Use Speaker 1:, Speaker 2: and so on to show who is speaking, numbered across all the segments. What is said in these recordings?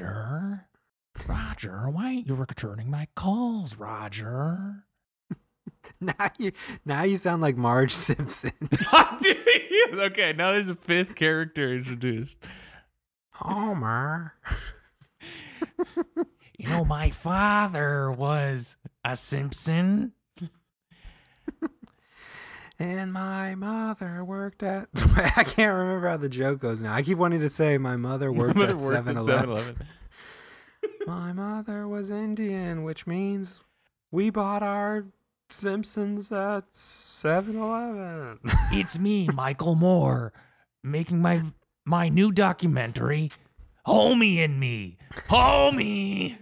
Speaker 1: Roger. Roger, why ain't you returning my calls, Roger?
Speaker 2: now you now you sound like Marge Simpson.
Speaker 1: okay, now there's a fifth character introduced.
Speaker 2: Homer.
Speaker 1: You know, my father was a Simpson.
Speaker 2: And my mother worked at. I can't remember how the joke goes now. I keep wanting to say my mother worked
Speaker 1: Mother
Speaker 2: at
Speaker 1: worked
Speaker 2: 7
Speaker 1: at
Speaker 2: Eleven.
Speaker 1: 7-Eleven.
Speaker 2: My mother was Indian, which means we bought our Simpsons at 7 Eleven.
Speaker 1: It's me, Michael Moore, making my my new documentary, Homie and Me. Homie.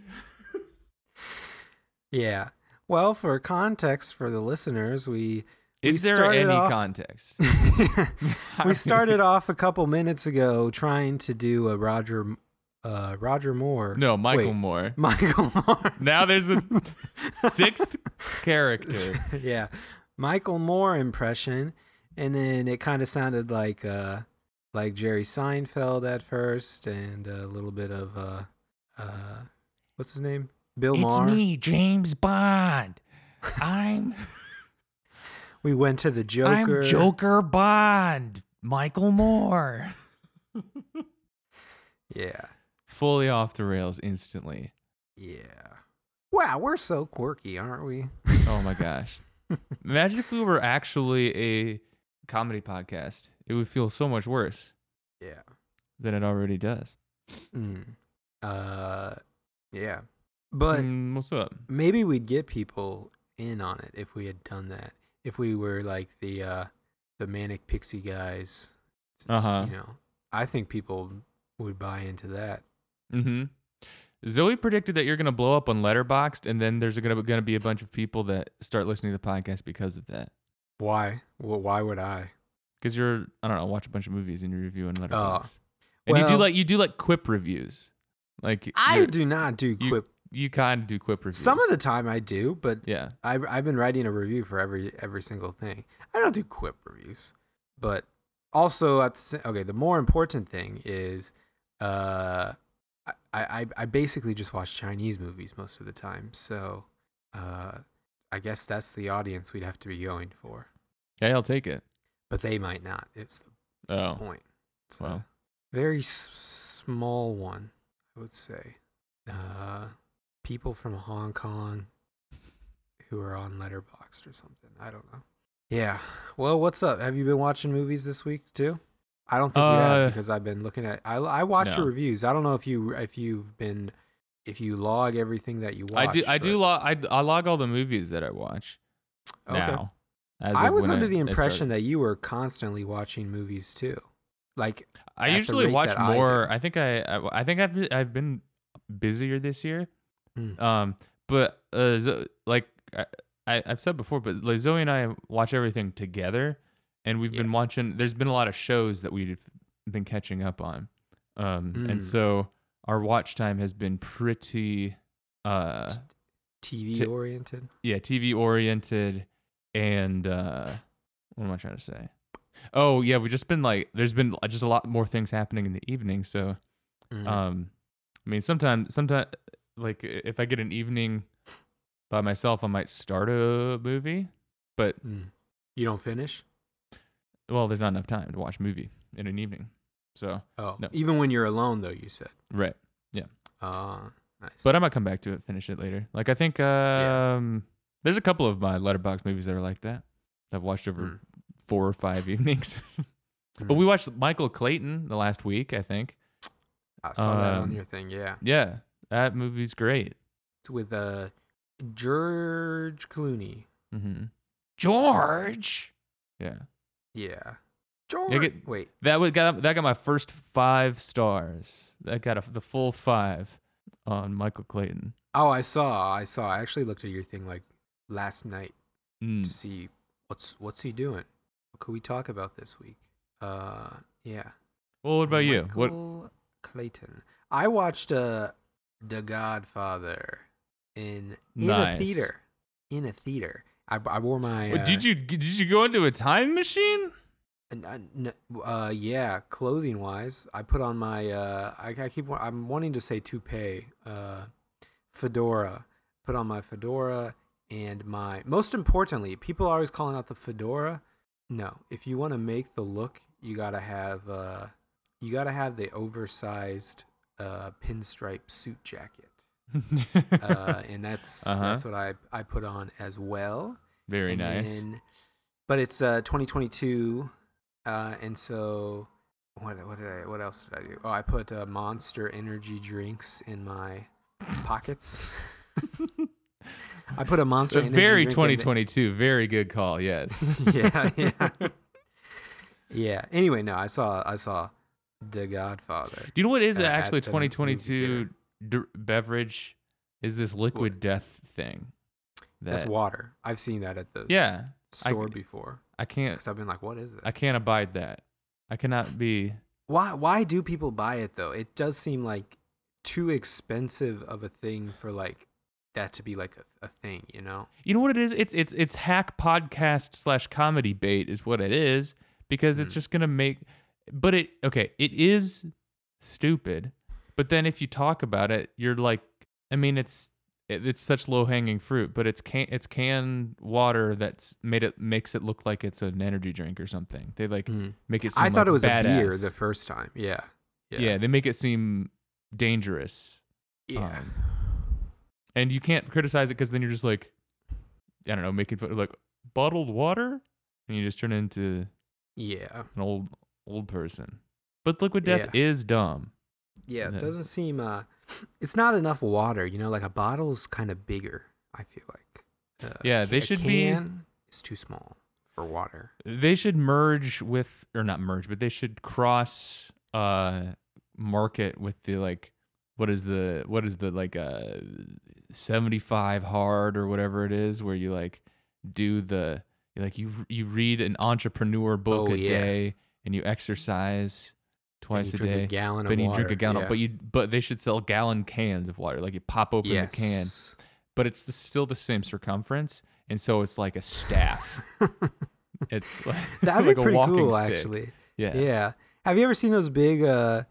Speaker 2: yeah. Well, for context for the listeners, we.
Speaker 1: Is
Speaker 2: we
Speaker 1: there any
Speaker 2: off-
Speaker 1: context?
Speaker 2: we started off a couple minutes ago trying to do a Roger uh Roger Moore.
Speaker 1: No, Michael
Speaker 2: Wait.
Speaker 1: Moore.
Speaker 2: Michael Moore.
Speaker 1: Now there's a sixth character.
Speaker 2: yeah. Michael Moore impression and then it kind of sounded like uh like Jerry Seinfeld at first and a little bit of uh uh what's his name? Bill
Speaker 1: It's
Speaker 2: Maher.
Speaker 1: me, James Bond. I'm
Speaker 2: We went to the Joker.
Speaker 1: I'm Joker Bond. Michael Moore.
Speaker 2: Yeah.
Speaker 1: Fully off the rails instantly.
Speaker 2: Yeah. Wow, we're so quirky, aren't we?
Speaker 1: Oh my gosh. Imagine if we were actually a comedy podcast. It would feel so much worse
Speaker 2: Yeah.
Speaker 1: than it already does.
Speaker 2: Mm. Uh, yeah. But
Speaker 1: Mm, what's up?
Speaker 2: maybe we'd get people in on it if we had done that. If we were like the uh, the manic pixie guys.
Speaker 1: Uh-huh.
Speaker 2: You know, I think people would buy into that.
Speaker 1: Mm-hmm. Zoe predicted that you're gonna blow up on Letterboxd, and then there's gonna gonna be a bunch of people that start listening to the podcast because of that.
Speaker 2: Why? Well, why would I?
Speaker 1: Because you're, I don't know, watch a bunch of movies and you review on Letterboxd, and you do like you do like quip reviews, like
Speaker 2: I do not do quip.
Speaker 1: You kind of do quip reviews.
Speaker 2: Some of the time I do, but
Speaker 1: yeah.
Speaker 2: I've I've been writing a review for every every single thing. I don't do quip reviews, but also at the, okay. The more important thing is, uh, I, I I basically just watch Chinese movies most of the time. So, uh, I guess that's the audience we'd have to be going for.
Speaker 1: Yeah, I'll take it.
Speaker 2: But they might not. It's the, it's the
Speaker 1: Oh,
Speaker 2: point. It's
Speaker 1: well.
Speaker 2: a very s- small one, I would say. Uh, people from Hong Kong who are on Letterboxd or something. I don't know. Yeah. Well, what's up? Have you been watching movies this week too? I don't think you
Speaker 1: Uh,
Speaker 2: have because I've been looking at. I I watch
Speaker 1: no.
Speaker 2: your reviews. I don't know if you if you've been if you log everything that you watch.
Speaker 1: I do. I do. Log, I I log all the movies that I watch
Speaker 2: Okay.
Speaker 1: now.
Speaker 2: I was under the impression that you were constantly watching movies too. Like
Speaker 1: I usually watch
Speaker 2: that I
Speaker 1: more. I, think I, I I think I've I've been busier this year.
Speaker 2: Hmm.
Speaker 1: Um, but uh, Zo- like I, I I've said before, but like Zoe and I watch everything together, and we've
Speaker 2: Yeah.
Speaker 1: been watching. There's been a lot of shows that we've been catching up on, um,
Speaker 2: Hmm.
Speaker 1: and so our watch time has been pretty, uh,
Speaker 2: TV
Speaker 1: Ti-
Speaker 2: oriented.
Speaker 1: yeah, TV oriented, and uh, what am I trying to say? Oh yeah, we've just been like, there's been just a lot more things happening in the evening, so.
Speaker 2: Mhm.
Speaker 1: Um, I mean, sometimes, sometimes, like if I get an evening by myself, I might start a movie, but
Speaker 2: Mm. You don't finish?
Speaker 1: well, there's not enough time to watch a movie in an evening. So
Speaker 2: Oh,
Speaker 1: No.
Speaker 2: even when you're alone, though, you said.
Speaker 1: right,
Speaker 2: Ah, nice.
Speaker 1: but I might come back to it, finish it later. Like I think, um, there's a couple of my Letterboxd movies that are like that. I've watched over
Speaker 2: Mm.
Speaker 1: four or five evenings. But
Speaker 2: Mm.
Speaker 1: we watched Michael Clayton the last week, I think.
Speaker 2: I saw that on
Speaker 1: um,
Speaker 2: your thing. Yeah,
Speaker 1: Yeah, that movie's great.
Speaker 2: it's with uh, George Clooney.
Speaker 1: Mm-hmm. George. Yeah.
Speaker 2: Yeah, George.
Speaker 1: get-
Speaker 2: Wait,
Speaker 1: That would got that got my first five stars. That got a, the full five on Michael Clayton.
Speaker 2: oh, I saw. I saw. I actually looked at your thing like last night
Speaker 1: Mm.
Speaker 2: to see what's what's he doing. What could we talk about this week? Uh, yeah.
Speaker 1: Well, what about you? What?
Speaker 2: Michael Clayton. I watched uh, The Godfather in in
Speaker 1: Nice.
Speaker 2: a theater. In a theater. I, I wore my. Uh,
Speaker 1: Did you did you go into a time machine?
Speaker 2: And, uh, uh, yeah, clothing wise, I put on my. Uh, I, I keep. I'm wanting to say toupee. Uh, fedora. Put on my fedora and my. Most importantly, people are always calling out the fedora. No, if you want to make the look, you gotta have. Uh, you gotta have the oversized uh, pinstripe suit jacket, uh, and that's
Speaker 1: Uh-huh.
Speaker 2: that's what I I put on as well.
Speaker 1: Very
Speaker 2: And
Speaker 1: nice.
Speaker 2: then- but it's uh 2022, uh, and so what what did I what else did I do? Oh, I put uh, Monster Energy drinks in my pockets. I put a Monster
Speaker 1: So
Speaker 2: Energy
Speaker 1: very
Speaker 2: drink in the-
Speaker 1: 2022. Very good call. Yes.
Speaker 2: yeah, yeah, yeah. Anyway, no, I saw I saw The Godfather.
Speaker 1: Do you know what is actually
Speaker 2: at the movie
Speaker 1: 2022 d- beverage? Is this liquid death thing?
Speaker 2: That's water. I've seen that at the
Speaker 1: Yeah,
Speaker 2: store before.
Speaker 1: I can't.
Speaker 2: Because I've been like, what is it?
Speaker 1: I can't abide that. I cannot be.
Speaker 2: Why why do people buy it though? It does seem like too expensive of a thing for like that to be like a, a thing, you know?
Speaker 1: You know what it is? It's it's it's hack podcast slash comedy bait is what it is because it's
Speaker 2: Mhm.
Speaker 1: just gonna make. But it okay. It is stupid, but then if you talk about it, you're like, I mean, it's it, it's such low hanging fruit, but it's can it's canned water that's made it makes it look like it's an energy drink or something. They like make it. Seem
Speaker 2: Mm. I thought
Speaker 1: like
Speaker 2: it was
Speaker 1: badass.
Speaker 2: a beer the first time. Yeah.
Speaker 1: yeah. they make it seem dangerous.
Speaker 2: Yeah.
Speaker 1: Um, and you can't criticize it because then you're just like, I don't know, making fun like bottled water, and you just turn into
Speaker 2: yeah.
Speaker 1: an old old person. But liquid death is dumb.
Speaker 2: Yeah. It doesn't seem uh it's not enough water, you know, like a bottle's kind of bigger, I feel like. Uh,
Speaker 1: Yeah, they should be-
Speaker 2: is too small for water.
Speaker 1: They should merge with, or not merge, but they should cross uh market with the like, what is the what is the like uh seventy five hard or whatever it is where you like do the like you you read an entrepreneur book
Speaker 2: Oh,
Speaker 1: a
Speaker 2: yeah.
Speaker 1: day and you exercise
Speaker 2: And
Speaker 1: twice
Speaker 2: you
Speaker 1: a
Speaker 2: drink
Speaker 1: day.
Speaker 2: a gallon
Speaker 1: but you
Speaker 2: water.
Speaker 1: drink a gallon.
Speaker 2: yeah.
Speaker 1: But you but they should sell gallon cans of water. Like you pop open
Speaker 2: yes.
Speaker 1: the can, but it's the, still the same circumference, and so it's like a staff. it's like,
Speaker 2: That'd
Speaker 1: like
Speaker 2: be
Speaker 1: a
Speaker 2: pretty
Speaker 1: walking
Speaker 2: cool,
Speaker 1: stick.
Speaker 2: actually.
Speaker 1: Yeah.
Speaker 2: Yeah. Have you ever seen those big? uh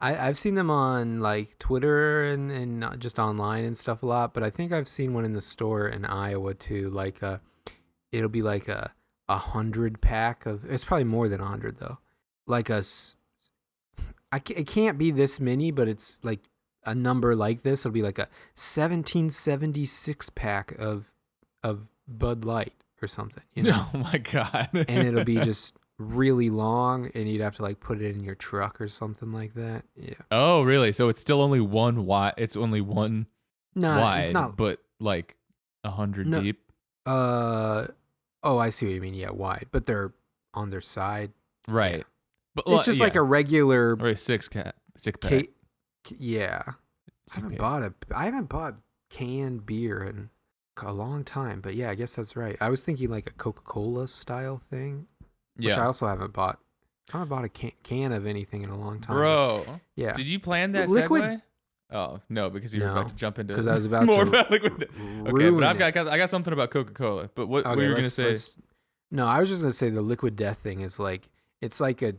Speaker 2: I I've seen them on like Twitter and and not just online and stuff a lot. But I think I've seen one in the store in Iowa too. Like uh, it'll be like a a hundred pack of. It's probably more than a hundred though. Like a. I ca- it can't be this many, but it's like a number like this. It'll be like a 1776 pack of of Bud Light or something. You know
Speaker 1: Oh my god.
Speaker 2: and it'll be just really long and you'd have to like put it in your truck or something like that yeah
Speaker 1: oh really? So it's still only one wide. It's only one
Speaker 2: no
Speaker 1: wide,
Speaker 2: it's not
Speaker 1: but like a hundred
Speaker 2: No,
Speaker 1: deep.
Speaker 2: uh oh i see what you mean. Yeah wide but they're on their side?
Speaker 1: Right. But
Speaker 2: it's just like a regular
Speaker 1: or a six cat six pack.
Speaker 2: ca- yeah. I haven't
Speaker 1: pack.
Speaker 2: bought a i haven't bought canned beer in a long time but yeah i guess that's right. I was thinking like a coca-cola style thing which i also haven't bought. I haven't bought a can, can of anything in a long time.
Speaker 1: Bro,
Speaker 2: yeah.
Speaker 1: Did you plan that
Speaker 2: Liquid-
Speaker 1: segue? Oh no, because you were
Speaker 2: No,
Speaker 1: about to jump into
Speaker 2: 'cause I was about
Speaker 1: more
Speaker 2: to
Speaker 1: about liquid. death. Okay,
Speaker 2: ruin
Speaker 1: but I've got, I got I got something about Coca Cola. But what, what were you gonna
Speaker 2: let's-
Speaker 1: say?
Speaker 2: let's- No, I was just gonna say the liquid death thing is like it's like a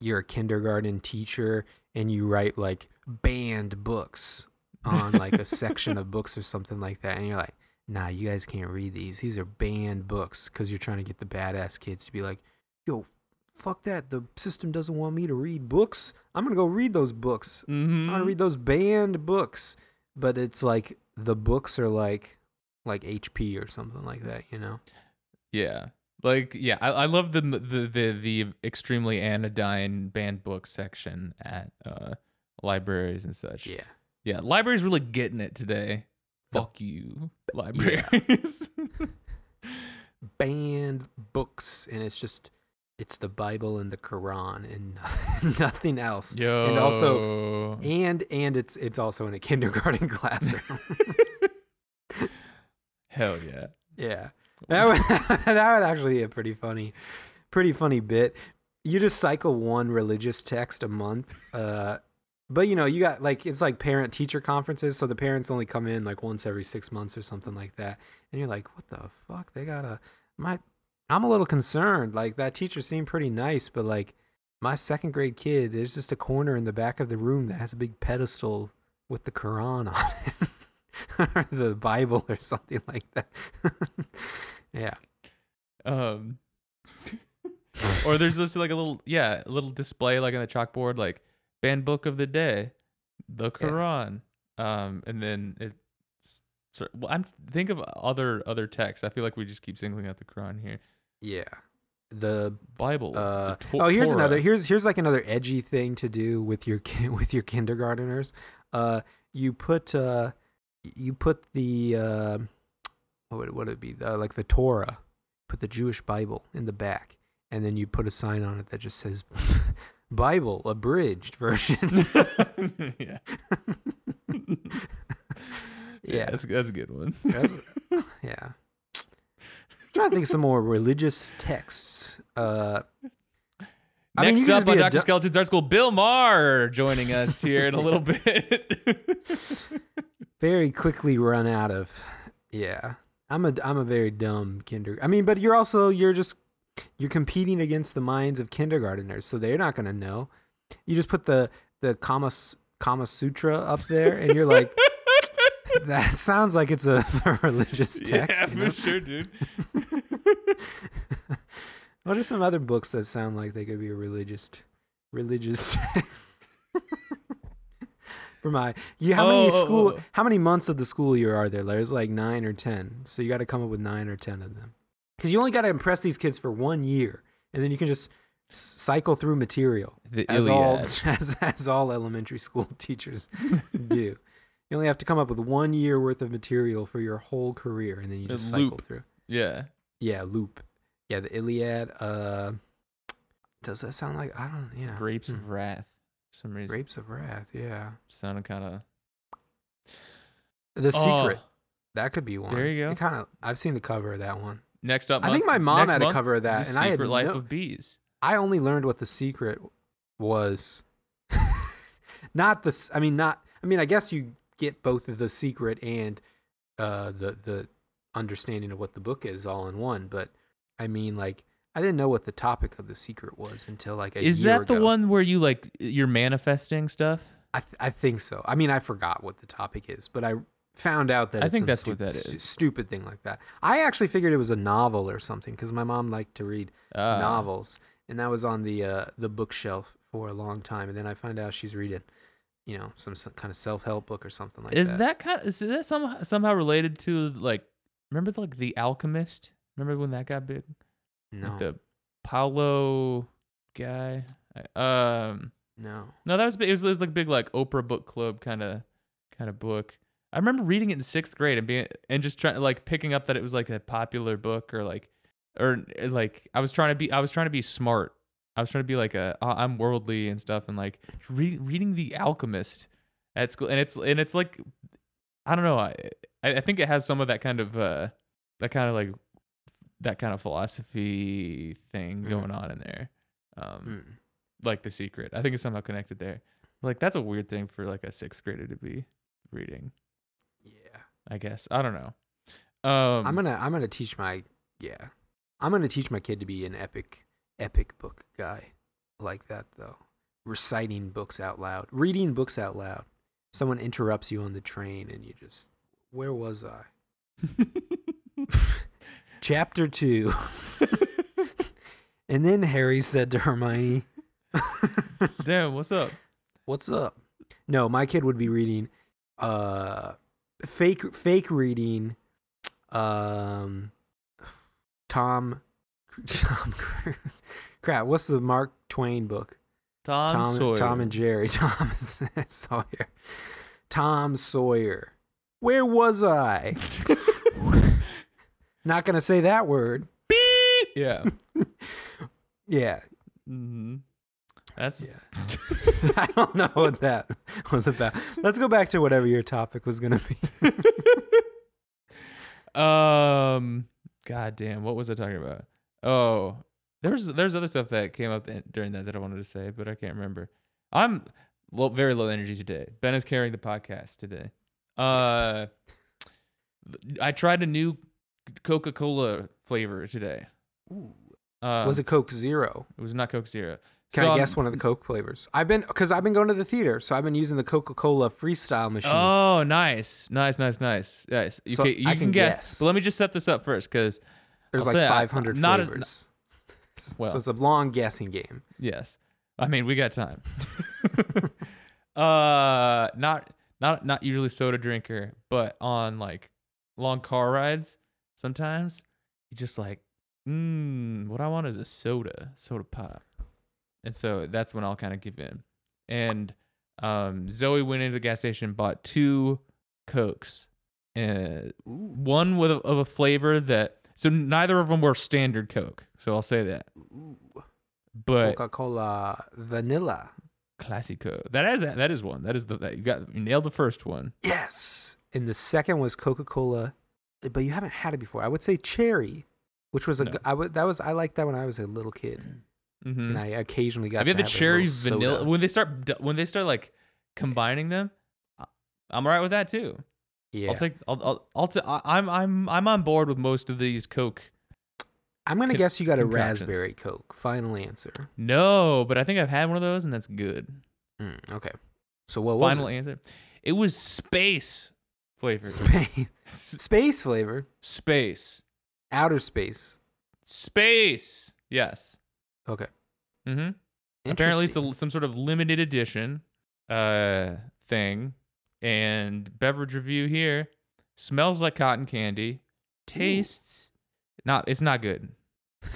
Speaker 2: you're a kindergarten teacher and you write like banned books on like a section of books or something like that, and you're like, nah, you guys can't read these. These are banned books because you're trying to get the badass kids to be like, yo, fuck that. The system doesn't want me to read books. I'm gonna go read those books. I'm
Speaker 1: Mm-hmm.
Speaker 2: gonna read those banned books. But it's like the books are like like HP or something like that, you know?
Speaker 1: Yeah. Like yeah, I, I love the, the the the extremely anodyne banned book section at uh libraries and such.
Speaker 2: Yeah.
Speaker 1: Yeah, libraries really getting it today.
Speaker 2: The-
Speaker 1: Fuck you, libraries.
Speaker 2: banned books and it's just it's the bible and the quran and nothing else.
Speaker 1: Yo.
Speaker 2: and also and and it's it's also in a kindergarten classroom.
Speaker 1: Hell yeah.
Speaker 2: yeah. That would that would actually be a pretty funny pretty funny bit. You just cycle one religious text a month uh but you know you got like it's like parent teacher conferences so the parents only come in like once every six months or something like that. And you're like what the fuck? They got a my I'm a little concerned. Like that teacher seemed pretty nice, but like my second grade kid, there's just a corner in the back of the room that has a big pedestal with the Quran on it, or the Bible, or something like that. yeah.
Speaker 1: Um, or there's just like a little, yeah, a little display like on the chalkboard, like banned book of the day, the Quran. Um, and then it's, well, I'm think of other other texts. I feel like we just keep singling out the Quran here.
Speaker 2: Yeah. The
Speaker 1: Bible. the
Speaker 2: uh,
Speaker 1: To-
Speaker 2: oh, here's
Speaker 1: Torah.
Speaker 2: another here's here's like another edgy thing to do with your ki- with your kindergarteners. Uh, you put uh, you put the uh, what would, what would it be? Uh, like the Torah. Put the Jewish Bible in the back, and then you put a sign on it that just says Bible abridged version.
Speaker 1: yeah.
Speaker 2: Yeah.
Speaker 1: that's that's a good one.
Speaker 2: That's- yeah. Trying to think some more religious texts. Uh, I mean,
Speaker 1: Next
Speaker 2: you
Speaker 1: up on Dr. Skeleton's Art School, Bill Maher joining us here in a little bit.
Speaker 2: very quickly run out of. Yeah, I'm a I'm a very dumb kinder. I mean, but you're also you're just you're competing against the minds of kindergarteners, so they're not gonna know. You just put the the Kama Kama Sutra up there, and you're like, that sounds like it's a religious text.
Speaker 1: yeah,
Speaker 2: you know?
Speaker 1: for sure, dude.
Speaker 2: What are some other books that sound like they could be a religious religious text? For my, you how many
Speaker 1: Oh, oh,
Speaker 2: school,
Speaker 1: oh.
Speaker 2: how many months of the school year are there? There's like nine or ten, so you got to come up with nine or ten of them, because you only got to impress these kids for one year, and then you can just cycle through material
Speaker 1: The
Speaker 2: as all
Speaker 1: Iliad.
Speaker 2: as, as all elementary school teachers do. You only have to come up with one year worth of material for your whole career, and then you just cycle
Speaker 1: loop.
Speaker 2: through.
Speaker 1: Yeah.
Speaker 2: Yeah, loop. Yeah, the Iliad. Uh, does that sound like I don't? Yeah,
Speaker 1: Grapes
Speaker 2: Hmm.
Speaker 1: of Wrath. For some reason.
Speaker 2: Grapes of Wrath. Yeah,
Speaker 1: Sounded kind of.
Speaker 2: The Secret. That could be one.
Speaker 1: Oh. There you go.
Speaker 2: Kind of. I've seen the cover of that one.
Speaker 1: Next up,
Speaker 2: I think my mom had a cover of that, and I had
Speaker 1: Secret Life
Speaker 2: no-
Speaker 1: of Bees.
Speaker 2: I only learned what the secret was. not the. I mean, not. I mean, I guess you get both the secret and uh, the the understanding of what the book is all in one. But I mean, like, I didn't know what the topic of the secret was until like a
Speaker 1: Is that the
Speaker 2: ago.
Speaker 1: one where you like you're manifesting stuff?
Speaker 2: I th- I think so. I mean, I forgot what the topic is, but I found out that
Speaker 1: I
Speaker 2: it's
Speaker 1: think that's
Speaker 2: stu-
Speaker 1: what that
Speaker 2: stu- stupid thing like that. I actually figured it was a novel or something because my mom liked to read
Speaker 1: Uh,
Speaker 2: novels, and that was on the uh, the bookshelf for a long time. And then I find out she's reading, you know, some, kind of self help book or something like
Speaker 1: is
Speaker 2: that.
Speaker 1: that kind of is that some, somehow related to like remember like the Alchemist? Remember when that got big?
Speaker 2: no,
Speaker 1: Like the Paulo guy. I- Um,
Speaker 2: no.
Speaker 1: no, that was it was, it was like big like Oprah book club kind of kind of book. I remember reading it in sixth grade and being and just trying like picking up that it was like a popular book or like or like I was trying to be I was trying to be smart. I was trying to be like a "Oh, I'm worldly and stuff and like re- reading The Alchemist at school and it's and it's like I don't know I I I think it has some of that kind of uh that kind of like that kind of philosophy thing
Speaker 2: Mm.
Speaker 1: going on in there. Um
Speaker 2: Mm.
Speaker 1: like the secret. I think it's somehow connected there. Like that's a weird thing for like a sixth grader to be reading.
Speaker 2: Yeah,
Speaker 1: I guess I don't know. Um,
Speaker 2: I'm gonna I'm gonna teach my yeah, I'm gonna teach my kid to be an epic epic book guy like that though. Reciting books out loud, reading books out loud. Someone interrupts you on the train, and you just where was I? Chapter two. and then Harry said to Hermione,
Speaker 1: Damn, what's up?
Speaker 2: "What's up?" No, my kid would be reading, uh, fake fake reading, um, Tom, Tom Cruise. Crap, what's the Mark Twain book?
Speaker 1: Tom,
Speaker 2: Tom,
Speaker 1: Sawyer.
Speaker 2: Tom and Jerry. Tom Sawyer. Tom Sawyer. Where was I? Not gonna say that word.
Speaker 1: Beep! Yeah.
Speaker 2: Yeah,
Speaker 1: Mm-hmm. That's
Speaker 2: yeah. I don't know what that was about. Let's go back to whatever your topic was gonna be.
Speaker 1: um. God damn, what was I talking about? Oh, there's there's other stuff that came up during that that I wanted to say, but I can't remember. I'm low, very low energy today. Ben is carrying the podcast today. Uh, I tried a new Coca-Cola flavor today.
Speaker 2: Ooh.
Speaker 1: Um,
Speaker 2: was it Coke Zero?
Speaker 1: It was not Coke Zero.
Speaker 2: Can
Speaker 1: So,
Speaker 2: I guess one of the Coke flavors? I've been because I've been going to the theater, so I've been using the Coca Cola Freestyle machine.
Speaker 1: Oh, nice, nice, nice, nice. Yes, you,
Speaker 2: So
Speaker 1: can, you
Speaker 2: I
Speaker 1: can,
Speaker 2: can
Speaker 1: guess.
Speaker 2: guess.
Speaker 1: But let me just set this up first, because
Speaker 2: There's
Speaker 1: I'll
Speaker 2: like
Speaker 1: say I-
Speaker 2: 500
Speaker 1: not a-
Speaker 2: flavors.
Speaker 1: Well.
Speaker 2: so it's a long guessing game.
Speaker 1: yes, I mean we got time. uh, not not not usually soda drinker, but on like long car rides, sometimes you just like, mm, what I want is a soda, soda pop, and so that's when I'll kind of give in. And um, Zoe went into the gas station, bought two cokes, uh, one with a, of a flavor that so neither of them were standard Coke. So I'll say that, but
Speaker 2: Coca Cola Vanilla.
Speaker 1: Classico. That is that is one. That is the that you got you nailed the first one.
Speaker 2: Yes. And the second was Coca Cola, but you haven't had it before. I would say cherry, which was a
Speaker 1: No.
Speaker 2: I would that was I liked that when I was a little kid,
Speaker 1: Mm-hmm.
Speaker 2: and I occasionally got.
Speaker 1: Have you had the cherry vanilla
Speaker 2: soda.
Speaker 1: when they start when they start like combining them? I'm alright with that too.
Speaker 2: Yeah,
Speaker 1: I'll take I'll I'll, I'll t- I- I'm I'm I'm on board with most of these Coke.
Speaker 2: I'm gonna
Speaker 1: con-
Speaker 2: guess you got a raspberry Coke. Final answer.
Speaker 1: No, but I think I've had one of those and that's good.
Speaker 2: Mm, okay. So what was
Speaker 1: Final
Speaker 2: it?
Speaker 1: answer. It was space flavor.
Speaker 2: Space, space flavor,
Speaker 1: space.
Speaker 2: outer space.
Speaker 1: Space. Yes.
Speaker 2: Okay.
Speaker 1: Mm-hmm. Apparently, it's a, some sort of limited edition uh thing. And beverage review here smells like cotton candy, tastes not. It's not good.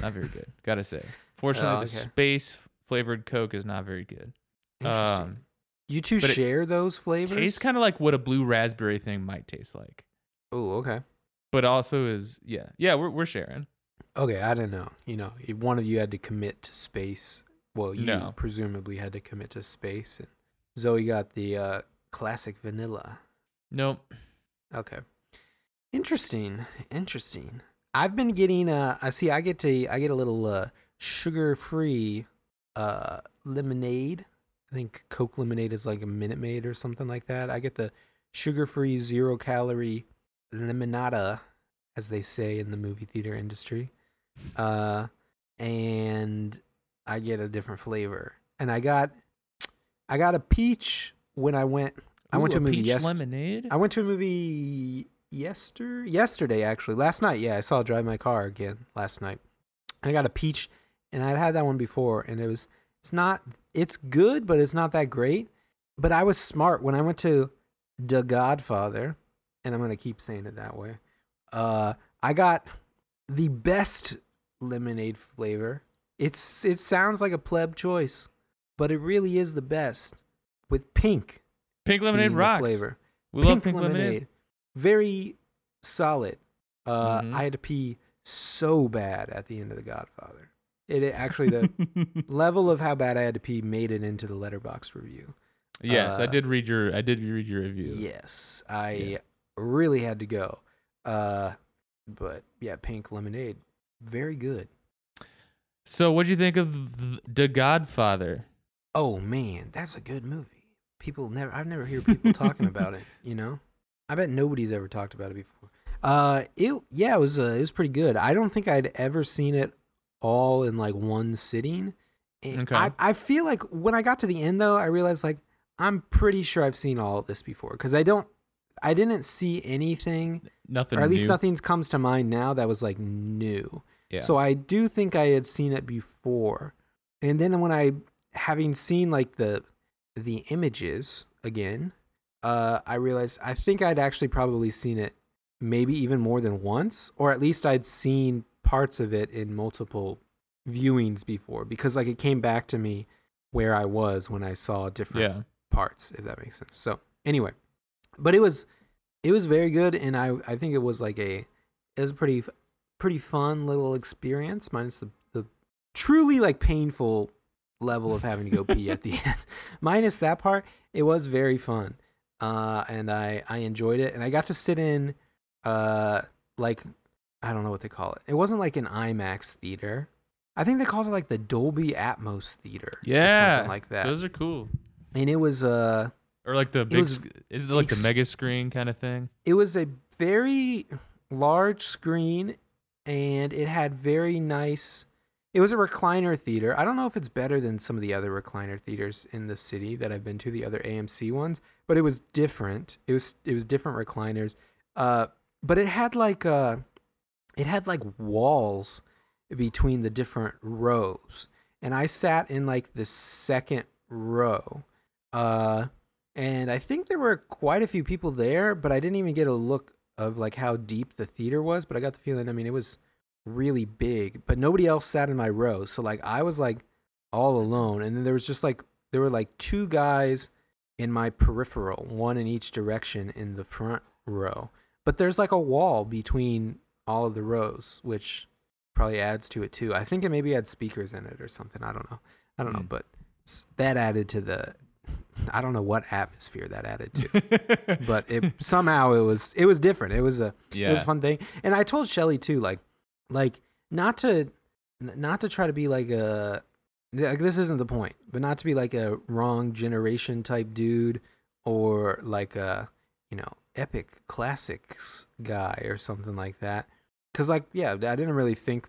Speaker 1: Not very good. Gotta say. Fortunately,
Speaker 2: Oh,
Speaker 1: the
Speaker 2: okay.
Speaker 1: space flavored Coke is not very good.
Speaker 2: Interesting.
Speaker 1: Um,
Speaker 2: you two share those flavors.
Speaker 1: tastes kind of like what a blue raspberry thing might taste like,
Speaker 2: Oh, okay.
Speaker 1: but also is yeah, yeah. We're we're sharing.
Speaker 2: Okay, I don't know. You know, if one of you had to commit to space. Well, you
Speaker 1: No.
Speaker 2: presumably had to commit to space, and Zoe got the uh, classic vanilla.
Speaker 1: Nope.
Speaker 2: Okay, interesting, interesting. I've been getting. Uh, I see. I get to. I get a little uh, sugar-free uh, lemonade. I think Coke lemonade is like a Minute Maid or something like that. I get the sugar-free, zero-calorie limonada, as they say in the movie theater industry. Uh, and I get a different flavor. And I got, I got a peach when I went. I went to a movie
Speaker 1: peach
Speaker 2: yes-
Speaker 1: lemonade.
Speaker 2: I went to a movie yester yesterday actually. Last night, yeah, I saw Drive My Car again last night. And I got a peach, and I'd had that one before, and it was it's not it's good, but it's not that great. But I was smart when I went to The Godfather, and I'm gonna keep saying it that way. Uh, I got the best lemonade flavor. It's it sounds like a pleb choice, but it really is the best with pink
Speaker 1: Pink lemonade rocks.
Speaker 2: flavor
Speaker 1: We love pink lemonade.
Speaker 2: very solid. Uh,
Speaker 1: Mhm.
Speaker 2: I had to pee so bad at the end of The Godfather. It, it actually the level of how bad I had to pee made it into the Letterboxd review.
Speaker 1: yes, I
Speaker 2: uh,
Speaker 1: did read your. I did read your review.
Speaker 2: Yes, I
Speaker 1: Yeah.
Speaker 2: really had to go. Uh, but yeah, pink lemonade, very good.
Speaker 1: So, what'd you think of The Godfather?
Speaker 2: Oh man, that's a good movie. People never I've never heard people talking about it, you know? I bet nobody's ever talked about it before. Uh it yeah, it was uh, it was pretty good. I don't think I'd ever seen it all in like one sitting. And
Speaker 1: Okay.
Speaker 2: I I feel like when I got to the end though, I realized like I'm pretty sure I've seen all of this before cuz I don't I didn't see anything
Speaker 1: Nothing.
Speaker 2: or at least
Speaker 1: new.
Speaker 2: nothing comes to mind now that was like new.
Speaker 1: Yeah.
Speaker 2: So I do think I had seen it before. And then when I having seen like the the images again, uh I realized I think I'd actually probably seen it maybe even more than once or at least I'd seen parts of it in multiple viewings before because like it came back to me where I was when I saw different
Speaker 1: yeah.
Speaker 2: parts, if that makes sense. So anyway, but it was it was very good, and I I think it was like a it was a pretty pretty fun little experience, minus the the truly like painful level of having to go pee at the end. minus that part, it was very fun, uh, and I I enjoyed it, and I got to sit in uh like I don't know what they call it. It wasn't like an IMAX theater. I think they called it like the Dolby Atmos theater. or
Speaker 1: Yeah.
Speaker 2: something like that.
Speaker 1: Those are cool.
Speaker 2: and it was uh
Speaker 1: Or like the big.
Speaker 2: was
Speaker 1: is it like
Speaker 2: ex-
Speaker 1: the mega screen kind of thing?
Speaker 2: it was a very large screen and it had very nice. It was a recliner theater. I don't know if it's better than some of the other recliner theaters in the city that I've been to, the other AMC ones, but it was different. It was it was different recliners. Uh, but it had like uh, it had like walls between the different rows, and I sat in like the second row. Uh, and I think there were quite a few people there, but I didn't even get a look of like how deep the theater was. But I got the feeling, I mean, it was really big, but nobody else sat in my row. So like I was like all alone, and then there was just like there were like two guys in my peripheral, one in each direction in the front row. But there's like a wall between all of the rows, which probably adds to it too. I think it maybe had speakers in it or something. I don't know. I don't know,
Speaker 1: Mm.
Speaker 2: but that added to the. I don't know what atmosphere that added to, but it somehow it was it was different. It was a
Speaker 1: yeah.
Speaker 2: it was a fun thing. And I told Shelly too, like, like not to, not to try to be like a, like this isn't the point, but not to be like a wrong generation type dude or like a, you know, epic classics guy or something like that. Cause like, yeah, I didn't really think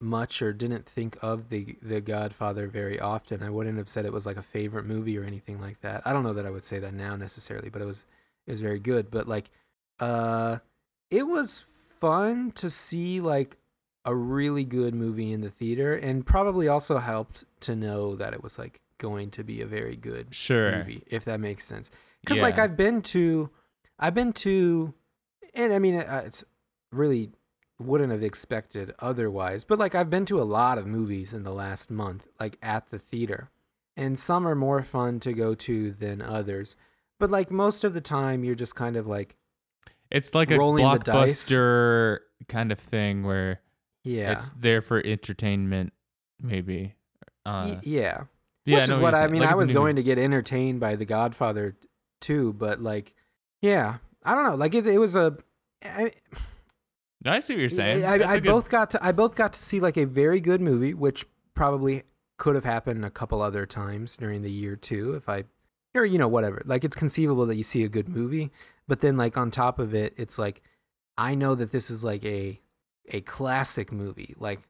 Speaker 2: much or didn't think of the the Godfather very often. I wouldn't have said it was like a favorite movie or anything like that. I don't know that I would say that now necessarily, but it was it was very good. But like, uh, it was fun to see like a really good movie in the theater and probably also helped to know that it was like going to be a very good
Speaker 1: sure.
Speaker 2: movie if that makes sense because like i've been to i've been to and i mean it's really wouldn't have expected otherwise but like i've been to a lot of movies in the last month like at the theater and some are more fun to go to than others but like most of the time you're just kind of like
Speaker 1: It's like a
Speaker 2: rolling the dice.
Speaker 1: blockbuster kind of thing where
Speaker 2: yeah
Speaker 1: it's there for entertainment, maybe.
Speaker 2: Y-
Speaker 1: Uh,
Speaker 2: yeah
Speaker 1: yeah,
Speaker 2: Which is
Speaker 1: what
Speaker 2: I mean.
Speaker 1: Like
Speaker 2: I was going
Speaker 1: movie.
Speaker 2: to get entertained by The Godfather too, but like, yeah, I don't know. Like it, it was a. I,
Speaker 1: I see what you're saying.
Speaker 2: I, I
Speaker 1: good-
Speaker 2: both got to. I both got to see like a very good movie, which probably could have happened a couple other times during the year too, if I, or you know whatever. Like it's conceivable that you see a good movie, but then like on top of it, it's like I know that this is like a a classic movie. Like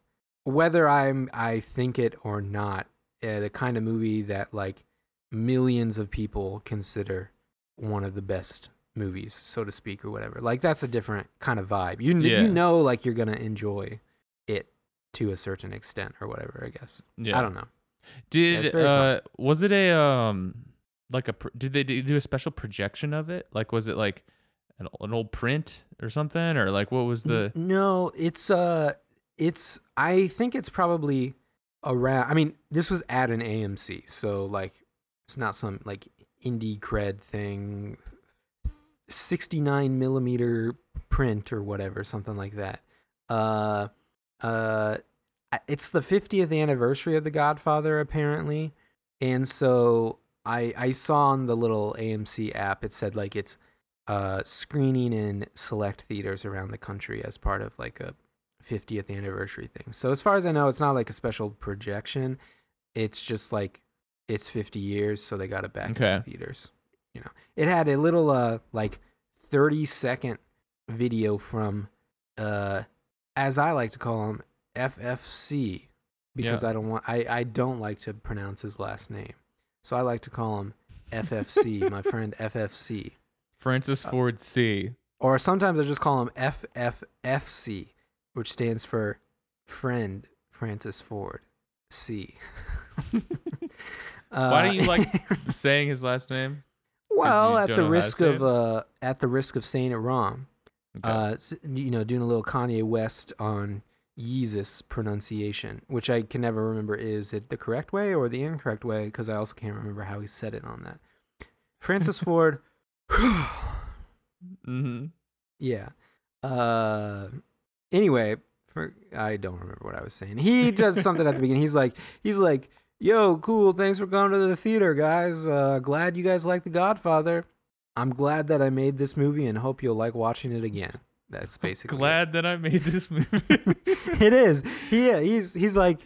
Speaker 2: whether I'm I think it or not, uh, the kind of movie that like millions of people consider one of the best movies, so to speak, or whatever. Like that's a different kind of vibe. You
Speaker 1: Yeah.
Speaker 2: you know, like you're gonna enjoy it to a certain extent or whatever. I guess
Speaker 1: Yeah.
Speaker 2: I don't know.
Speaker 1: Did
Speaker 2: fun.
Speaker 1: uh was it a um like a pr- did they do a special projection of it? Like was it like an, an old print or something or like what was the
Speaker 2: no, it's uh, it's I think it's probably around. I mean, this was at an AMC, so like it's not some like indie cred thing. 69 millimeter print or whatever, something like that. Uh, uh, it's the 50th anniversary of The Godfather, apparently, and so I I saw on the little AMC app it said like it's uh screening in select theaters around the country as part of like a 50th anniversary thing. So as far as I know, it's not like a special projection. It's just like it's 50 years, so they got it back
Speaker 1: Okay.
Speaker 2: in the theaters. You know, it had a little uh like 30 second video from uh as I like to call him FFC because I don't want I I don't like to pronounce his last name. So I like to call him FFC, my friend FFC.
Speaker 1: Francis
Speaker 2: Uh,
Speaker 1: Ford C?
Speaker 2: Or sometimes I just call him FFFC, which stands for Friend Francis Ford C.
Speaker 1: Why do you
Speaker 2: Uh,
Speaker 1: like saying his last name?
Speaker 2: well, at the
Speaker 1: know how to
Speaker 2: risk of uh, at the risk of saying it wrong,
Speaker 1: Okay.
Speaker 2: uh, you know, doing a little Kanye West on Yeezus pronunciation, which I can never remember is it the correct way or the incorrect way because I also can't remember how he said it on that. Francis Ford.
Speaker 1: hmm
Speaker 2: Yeah. Uh anyway, for I don't remember what I was saying. He does something at the beginning. He's like he's like, "Yo, cool. Thanks for going to the theater, guys. Uh glad you guys like The Godfather. I'm glad that I made this movie and hope you'll like watching it again." That's basically it.
Speaker 1: Glad that I made this movie.
Speaker 2: it is. He he's he's like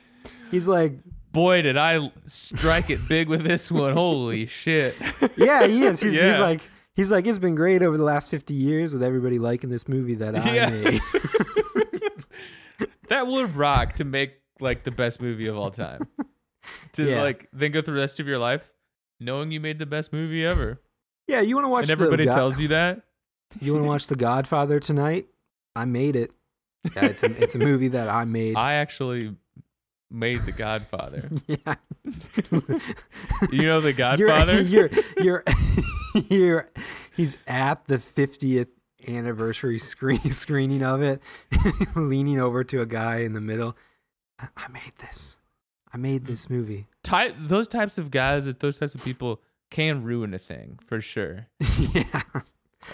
Speaker 2: he's like
Speaker 1: Boy, did I strike it big with this one. Holy shit.
Speaker 2: yeah, he is. He's, he's like he's like it's been great over the last 50 years with everybody liking this movie that I
Speaker 1: Yeah.
Speaker 2: made.
Speaker 1: that would rock to make like the best movie of all time. to
Speaker 2: Yeah.
Speaker 1: like then go through the rest of your life knowing you made the best movie ever,
Speaker 2: Yeah, you want to watch
Speaker 1: and everybody
Speaker 2: God-
Speaker 1: tells you that.
Speaker 2: You want to watch The Godfather tonight? I made it. Yeah, it's a, it's a movie that I made.
Speaker 1: I actually made The Godfather.
Speaker 2: yeah.
Speaker 1: you know The Godfather?
Speaker 2: You're, you're, you're, you're, he's at the 50th anniversary screen screening of it, leaning over to a guy in the middle. I, I made this. I made this movie.
Speaker 1: Type those types of guys, those types of people can ruin a thing for sure.
Speaker 2: yeah.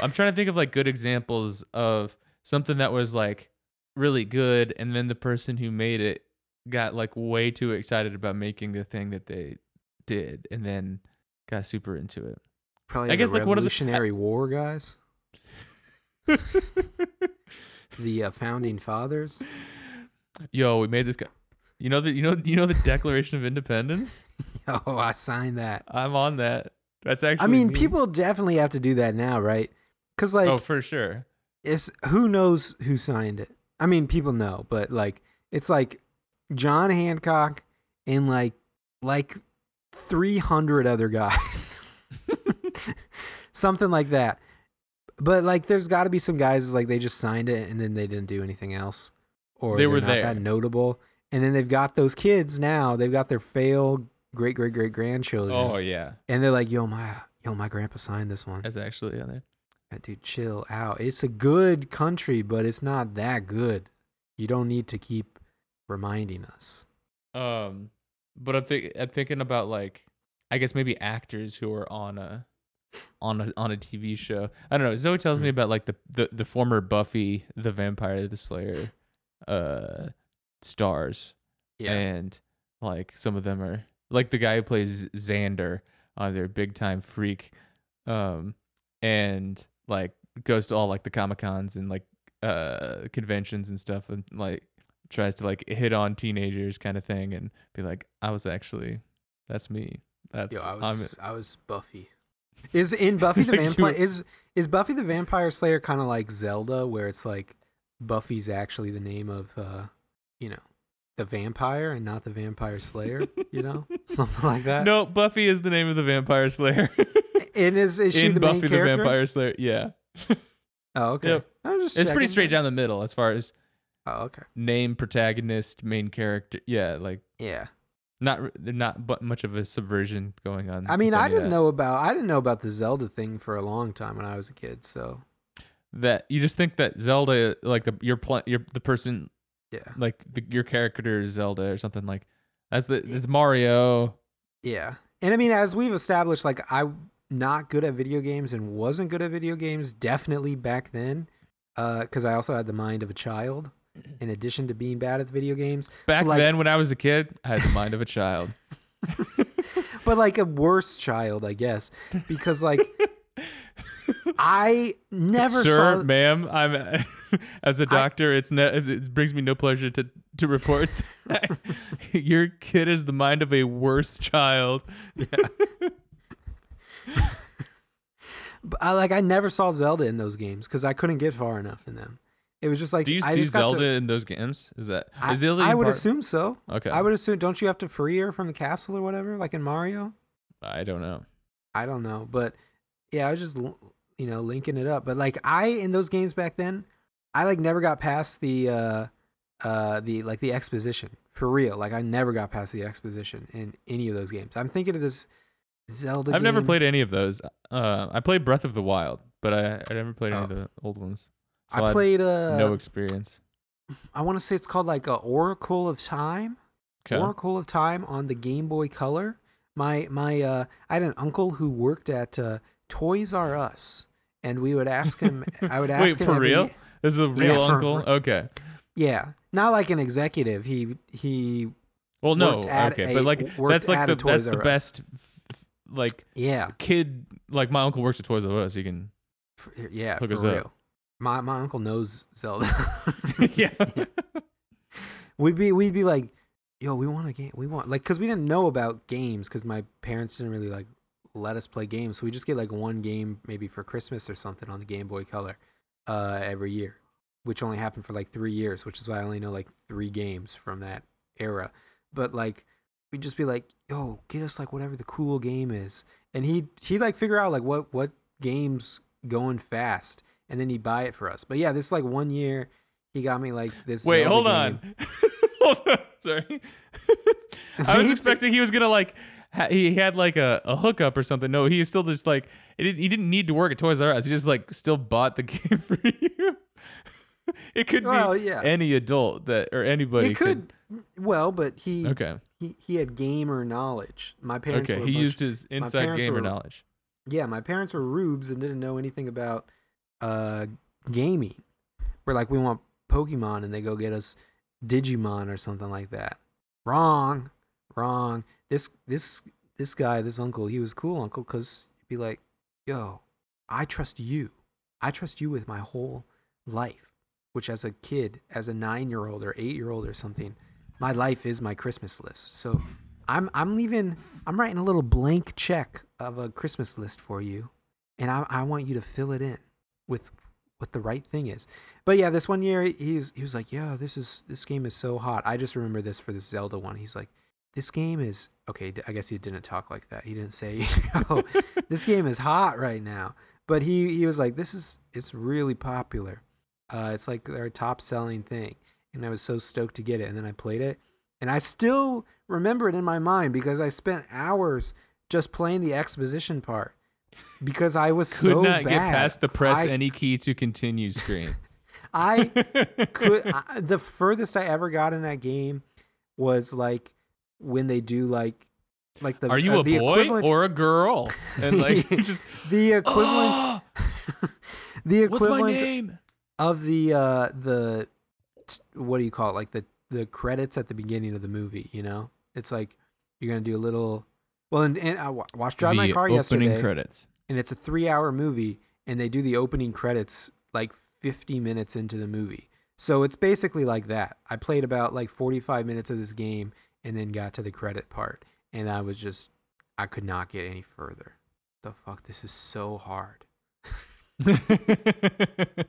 Speaker 1: I'm trying to think of like good examples of something that was like really good and then the person who made it got like way too excited about making the thing that they did and then got super into it.
Speaker 2: Probably
Speaker 1: I guess, like, one of the-
Speaker 2: Revolutionary War guys, the uh, founding fathers.
Speaker 1: Yo, we made this guy. You know the you know you know the Declaration of Independence?
Speaker 2: Oh, I signed that.
Speaker 1: I'm on that. That's actually
Speaker 2: I mean,
Speaker 1: me.
Speaker 2: people definitely have to do that now, right? Because like,
Speaker 1: Oh, for sure.
Speaker 2: it's who knows who signed it. I mean, people know, but like, it's like John Hancock and like like three hundred other guys, something like that. But like, there's got to be some guys like they just signed it and then they didn't do anything else, or
Speaker 1: They were
Speaker 2: not
Speaker 1: there.
Speaker 2: that notable. And then they've got those kids now. They've got their failed great great great grandchildren.
Speaker 1: Oh yeah.
Speaker 2: And they're like, yo, my yo, my grandpa signed this one.
Speaker 1: That's actually on there.
Speaker 2: Yeah, uh, Dude, chill out. It's a good country, but it's not that good. You don't need to keep reminding us.
Speaker 1: Um, but I'm think I'm thinking about like I guess maybe actors who are on a on a on a TV show. I don't know. Zoe tells me
Speaker 2: Mm.
Speaker 1: about like the the, the former Buffy the Vampire the Slayer uh stars Yeah. and like some of them are like the guy who plays Xander on their big time freak um and like goes to all like the comic cons and like uh conventions and stuff and like tries to like hit on teenagers kind of thing and be like I was actually that's me that's
Speaker 2: Yo, I
Speaker 1: I'm
Speaker 2: was I was Buffy. Is in Buffy the Vampire is is Buffy the Vampire Slayer kind of like Zelda, where it's like Buffy's actually the name of uh, you know, the vampire and not the Vampire Slayer. You know, something like that.
Speaker 1: no Buffy is the name of the vampire slayer
Speaker 2: and is is she
Speaker 1: in
Speaker 2: the
Speaker 1: Buffy
Speaker 2: main
Speaker 1: the? Vampire Slayer yeah
Speaker 2: Oh, okay.
Speaker 1: Yep.
Speaker 2: I'm just
Speaker 1: it's pretty straight down the middle as far as
Speaker 2: Oh, okay.
Speaker 1: name protagonist main character yeah like
Speaker 2: Yeah.
Speaker 1: not not but much of a subversion going on
Speaker 2: I mean, I didn't know about I didn't know about the Zelda thing for a long time when I was a kid. So
Speaker 1: that you just think that Zelda like the your pl- your the person
Speaker 2: yeah,
Speaker 1: like the, your character is Zelda or something like that's the it's Mario
Speaker 2: yeah. And I mean, as we've established, like I'm not good at video games and wasn't good at video games definitely back then, uh, because I also had the mind of a child. In addition to being bad at video games,
Speaker 1: back
Speaker 2: like-
Speaker 1: then when I was a kid I had the mind of a child
Speaker 2: but like a worse child, I guess, because like I never
Speaker 1: sir
Speaker 2: saw.
Speaker 1: ma'am I'm as a doctor it's ne- it brings me no pleasure to to report that your kid is the mind of a worse child
Speaker 2: But I like I never saw Zelda in those games because I couldn't get far enough in them. It was just like
Speaker 1: do you
Speaker 2: I
Speaker 1: see Zelda
Speaker 2: To,
Speaker 1: in those games is that
Speaker 2: I,
Speaker 1: is Zelda
Speaker 2: I would
Speaker 1: part-
Speaker 2: assume so.
Speaker 1: okay
Speaker 2: I would assume. Don't you have to free her from the castle or whatever, like in Mario?
Speaker 1: I don't know
Speaker 2: I don't know, but yeah, I was just you know linking it up. But like I in those games back then, I like never got past the uh uh the like the exposition for real. Like I never got past the exposition in any of those games. I'm thinking of this Zelda.
Speaker 1: I've never played any of those. Uh, I played Breath of the Wild, but I, I never played any of
Speaker 2: Oh.
Speaker 1: the old ones. So
Speaker 2: I played uh
Speaker 1: no experience.
Speaker 2: I want to say it's called like a Oracle of Time.
Speaker 1: Okay.
Speaker 2: Oracle of Time on the Game Boy Color. My my uh I had an uncle who worked at uh, Toys R Us and we would ask him I would ask
Speaker 1: Wait,
Speaker 2: him
Speaker 1: for
Speaker 2: every-
Speaker 1: real? This is a real
Speaker 2: for-
Speaker 1: uncle.
Speaker 2: for-
Speaker 1: okay.
Speaker 2: Yeah. Not like an executive. He he
Speaker 1: Well, no. Okay,
Speaker 2: a-
Speaker 1: but like that's like the that's the best. Like
Speaker 2: yeah.
Speaker 1: kid, like my uncle works at Toys R Us. He can.
Speaker 2: Yeah,
Speaker 1: Hook
Speaker 2: for
Speaker 1: us up.
Speaker 2: My my uncle knows Zelda.
Speaker 1: yeah.
Speaker 2: We'd be we'd be like, "Yo, we want a game. We want like cuz we didn't know about games cuz my parents didn't really like let us play games. So we just get like one game maybe for Christmas or something on the Game Boy Color uh every year. which only happened for like three years, which is why I only know like three games from that era. But like we'd just be like, "Yo, get us like whatever the cool game is," and he he like figure out like what what games going fast, and then he'd buy it for us. But yeah, this like one year he got me like this.
Speaker 1: Wait,
Speaker 2: Zelda
Speaker 1: hold on. hold on. Sorry. I was expecting he was gonna like ha- he had like a, a hookup or something. No, he still just like it, didn't- he didn't need to work at Toys R Us. He just like still bought the game for you. it could
Speaker 2: Well,
Speaker 1: be
Speaker 2: yeah.
Speaker 1: any adult that or anybody
Speaker 2: It could. Well, but he
Speaker 1: Okay.
Speaker 2: he he had gamer knowledge. My parents
Speaker 1: Okay. He
Speaker 2: bunch-
Speaker 1: used his inside gamer
Speaker 2: were-
Speaker 1: knowledge.
Speaker 2: yeah, my parents were rubes and didn't know anything about uh gaming. We're like, we want Pokemon, and they go get us Digimon or something like that. Wrong, wrong. This this this guy, this uncle, he was cool uncle because he'd be like, yo, I trust you. I trust you with my whole life. Which, as a kid, as a nine year old or eight year old or something, my life is my Christmas list. So I'm I'm leaving. I'm writing a little blank check of a Christmas list for you, and I I want you to fill it in with what the right thing is. But yeah, this one year he was he was like, "Yeah, this is this game is so hot." I just remember this for the Zelda one. He's like, "This game is okay." I guess he didn't talk like that. He didn't say, "Oh, this game is hot right now." But he he was like, "This is it's really popular. Uh, it's like their top selling thing." And I was so stoked to get it. And then I played it, and I still remember it in my mind because I spent hours just playing the exposition part because I was
Speaker 1: Could
Speaker 2: so
Speaker 1: not
Speaker 2: bad.
Speaker 1: get past the press
Speaker 2: I,
Speaker 1: any key to continue screen.
Speaker 2: I could I, the furthest I ever got in that game was like when they do like like the
Speaker 1: Are you
Speaker 2: uh,
Speaker 1: a boy or a girl? And like just
Speaker 2: the equivalent
Speaker 1: "Oh,
Speaker 2: the equivalent of the uh the what do you call it like the the credits at the beginning of the movie you know it's like you're gonna do a little well and, and I watched Drive My
Speaker 1: The
Speaker 2: Car
Speaker 1: opening
Speaker 2: yesterday
Speaker 1: credits.
Speaker 2: and it's a three hour movie and they do the opening credits like 50 minutes into the movie. So it's basically like that. I played about like 45 minutes of this game and then got to the credit part and i was just i could not get any further. The fuck this is so hard.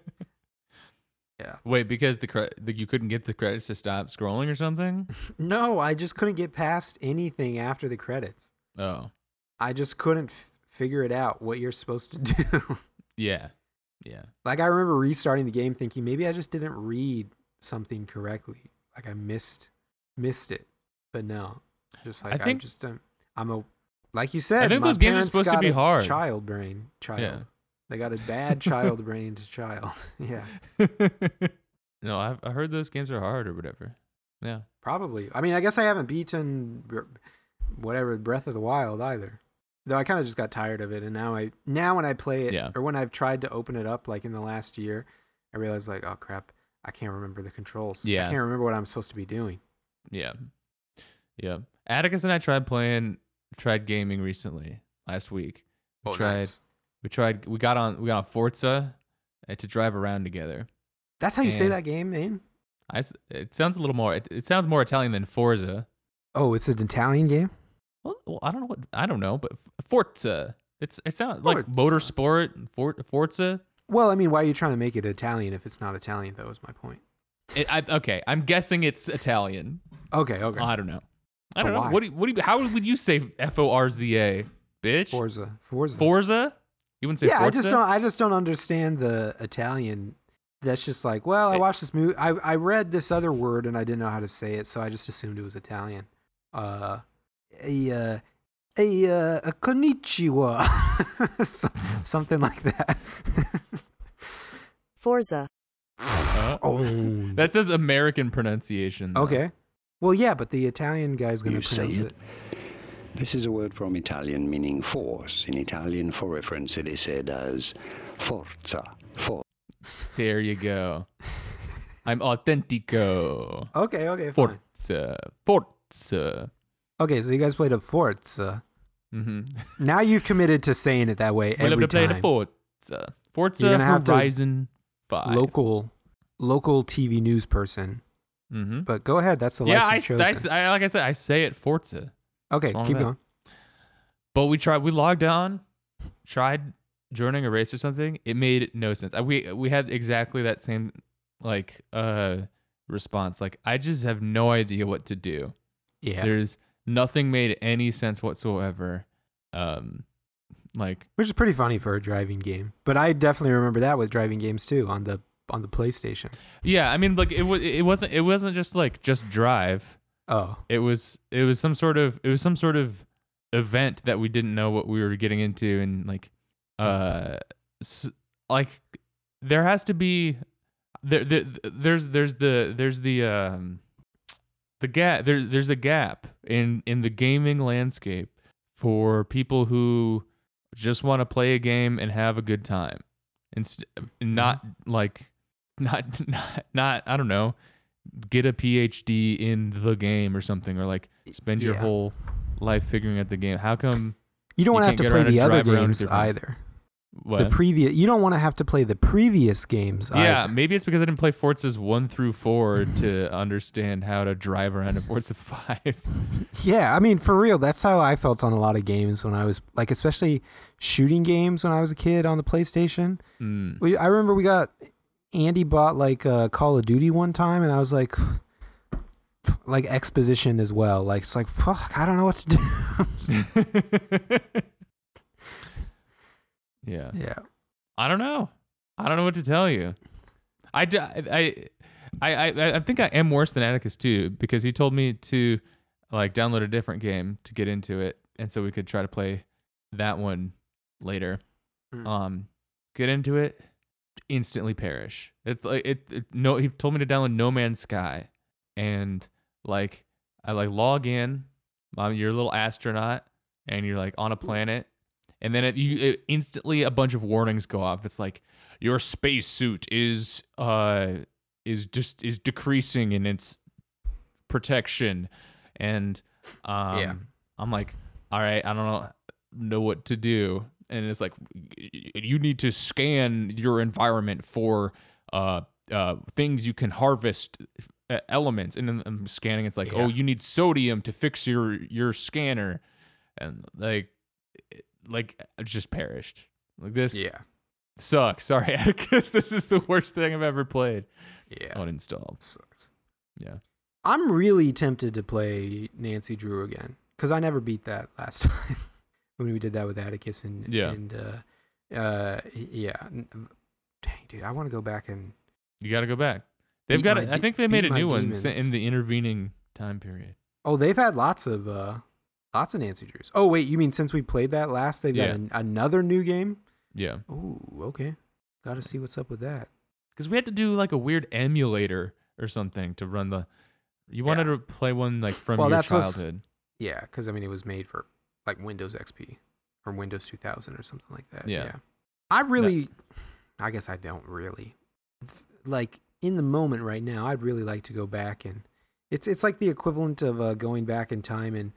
Speaker 2: Yeah.
Speaker 1: Wait, because the, cre- the you couldn't get the credits to stop scrolling or something?
Speaker 2: no i just couldn't get past anything after the credits
Speaker 1: Oh,
Speaker 2: i just couldn't f- figure it out what you're supposed to do
Speaker 1: yeah, yeah.
Speaker 2: Like I remember restarting the game thinking maybe I just didn't read something correctly. Like I missed missed it. But no. Just like I,
Speaker 1: think-
Speaker 2: just um, I'm a like you said, I
Speaker 1: think
Speaker 2: my
Speaker 1: those games are supposed to be hard.
Speaker 2: Child brain. Child.
Speaker 1: Yeah.
Speaker 2: They got a bad child brained child. yeah.
Speaker 1: no, I've I heard those games are hard or whatever. Yeah.
Speaker 2: Probably. I mean I guess I haven't beaten whatever Breath of the Wild either. Though I kind of just got tired of it and now I now when I play it
Speaker 1: Yeah.
Speaker 2: or when I've tried to open it up like in the last year, I realize like, oh crap, I can't remember the controls.
Speaker 1: Yeah.
Speaker 2: I can't remember what I'm supposed to be doing.
Speaker 1: Yeah. Yeah. Atticus and I tried playing tried gaming recently last week. We
Speaker 2: Oh,
Speaker 1: tried
Speaker 2: nice.
Speaker 1: we tried we got on we got on Forza uh, to drive around together.
Speaker 2: That's how you say that game name?
Speaker 1: I it sounds a little more it, it sounds more Italian than Forza.
Speaker 2: Oh, it's an Italian game?
Speaker 1: Well, well, I don't know what I don't know, but Forza. It's it sounds like
Speaker 2: Forza.
Speaker 1: motorsport, For, Forza.
Speaker 2: Well, I mean, why are you trying to make it Italian if it's not Italian, though, is my point.
Speaker 1: It, I, okay, I'm guessing it's Italian.
Speaker 2: Okay, okay.
Speaker 1: I don't know. I don't know.
Speaker 2: why?
Speaker 1: What do you, what do you, how would you say F O R Z A, bitch?
Speaker 2: Forza. Forza.
Speaker 1: Forza? You wouldn't say
Speaker 2: yeah,
Speaker 1: Forza?
Speaker 2: I just don't I just don't understand the Italian. That's just like, well, I watched this movie. I I read this other word and I didn't know how to say it, so I just assumed it was Italian. Uh, a uh, a uh, a konnichiwa, something like that.
Speaker 3: Forza.
Speaker 1: Uh,
Speaker 2: oh,
Speaker 1: that says American pronunciation. though.
Speaker 2: okay. Well, yeah, but the Italian guy's going to
Speaker 4: say
Speaker 2: pronounce
Speaker 4: it.
Speaker 2: it.
Speaker 4: This is a word from Italian meaning force. In Italian, for reference, it is said as forza. For
Speaker 1: There you go. I'm autentico.
Speaker 2: Okay, okay, fine.
Speaker 1: Forza. Forza.
Speaker 2: Okay, so you guys played a Forza.
Speaker 1: Mm-hmm.
Speaker 2: Now you've committed to saying it that way every
Speaker 1: to play the
Speaker 2: time.
Speaker 1: Forza. Forza
Speaker 2: You're gonna have to-
Speaker 1: Horizon 5.
Speaker 2: Local, local TV news person.
Speaker 1: Mm-hmm.
Speaker 2: But go ahead. That's the
Speaker 1: Yeah,
Speaker 2: life
Speaker 1: I,
Speaker 2: chosen.
Speaker 1: I, I- like I said, I say it Forza.
Speaker 2: okay, keep going.
Speaker 1: But we tried. We logged on, tried joining a race or something. It made no sense. Uh, We we had exactly that same like uh response. Like I just have no idea what to do.
Speaker 2: Yeah.
Speaker 1: There's nothing made any sense whatsoever. Um like
Speaker 2: Which is pretty funny for a driving game. But I definitely remember that with driving games too on the on the PlayStation.
Speaker 1: yeah, I mean like it was it wasn't it wasn't just like just drive.
Speaker 2: Oh.
Speaker 1: It was it was some sort of it was some sort of event that we didn't know what we were getting into and like uh s- like there has to be there, there there's there's the there's the um the gap there there's a gap in in the gaming landscape for people who just want to play a game and have a good time and st- mm-hmm. not like not not not I don't know get a PhD in the game or something or like spend your
Speaker 2: Yeah.
Speaker 1: whole life figuring out the game. How come
Speaker 2: You don't
Speaker 1: You
Speaker 2: want to have to play the other
Speaker 1: drive around with
Speaker 2: games either.
Speaker 1: What?
Speaker 2: The previous you don't want to have to play the previous games
Speaker 1: yeah,
Speaker 2: either.
Speaker 1: maybe it's because I didn't play Forzas 1 through 4 to understand how to drive around in Forza 5.
Speaker 2: Yeah, I mean for real, that's how I felt on a lot of games when I was like especially shooting games when I was a kid on the PlayStation.
Speaker 1: Mm.
Speaker 2: We, I remember we got Andy bought like uh, Call of Duty one time, and I was like, like exposition as well. Like it's like fuck, I don't know what to do.
Speaker 1: yeah.
Speaker 2: yeah,
Speaker 1: I don't know. I don't know what to tell you. I, d- I, I, I, I think I am worse than Atticus too because he told me to like download a different game to get into it, and so we could try to play that one later.
Speaker 2: Hmm.
Speaker 1: Um, get into it, instantly perish. It's like it, it. No, he told me to download No Man's Sky, and like I like log in. Um, you're a little astronaut, and you're like on a planet, and then it, you it, instantly a bunch of warnings go off. It's like your spacesuit is uh is just is decreasing in its protection, and um
Speaker 2: Yeah.
Speaker 1: I'm like, all right, I don't know know what to do, and it's like you need to scan your environment for uh uh things you can harvest uh, elements and then I'm scanning it's like
Speaker 2: Yeah.
Speaker 1: oh you need sodium to fix your your scanner and like like I just perished like this
Speaker 2: yeah,
Speaker 1: sucks sorry Atticus this is the worst thing I've ever played
Speaker 2: yeah.
Speaker 1: uninstall
Speaker 2: Sucks.
Speaker 1: yeah
Speaker 2: I'm really tempted to play Nancy Drew again because I never beat that last time when we did that with Atticus and
Speaker 1: Yeah.
Speaker 2: and uh, uh, yeah. Dang, dude, I want to go back and
Speaker 1: you got to go back they've got
Speaker 2: my
Speaker 1: it I think they made a new one
Speaker 2: demons.
Speaker 1: in the intervening time period
Speaker 2: oh, they've had lots of uh, lots of Nancy Drews. Oh wait, you mean since we played that last, they've got
Speaker 1: Yeah.
Speaker 2: an, another new game?
Speaker 1: yeah
Speaker 2: Oh, okay. Got to see what's up with that.
Speaker 1: because we had to do like a weird emulator or something to run the. You wanted
Speaker 2: Yeah.
Speaker 1: to play one like from
Speaker 2: Well,
Speaker 1: your childhood.
Speaker 2: Yeah, because I mean, it was made for like Windows XP or Windows 2000 or something like that.
Speaker 1: Yeah.
Speaker 2: I really, I guess I don't really like in the moment right now. I'd really like to go back and it's it's like the equivalent of uh, going back in time and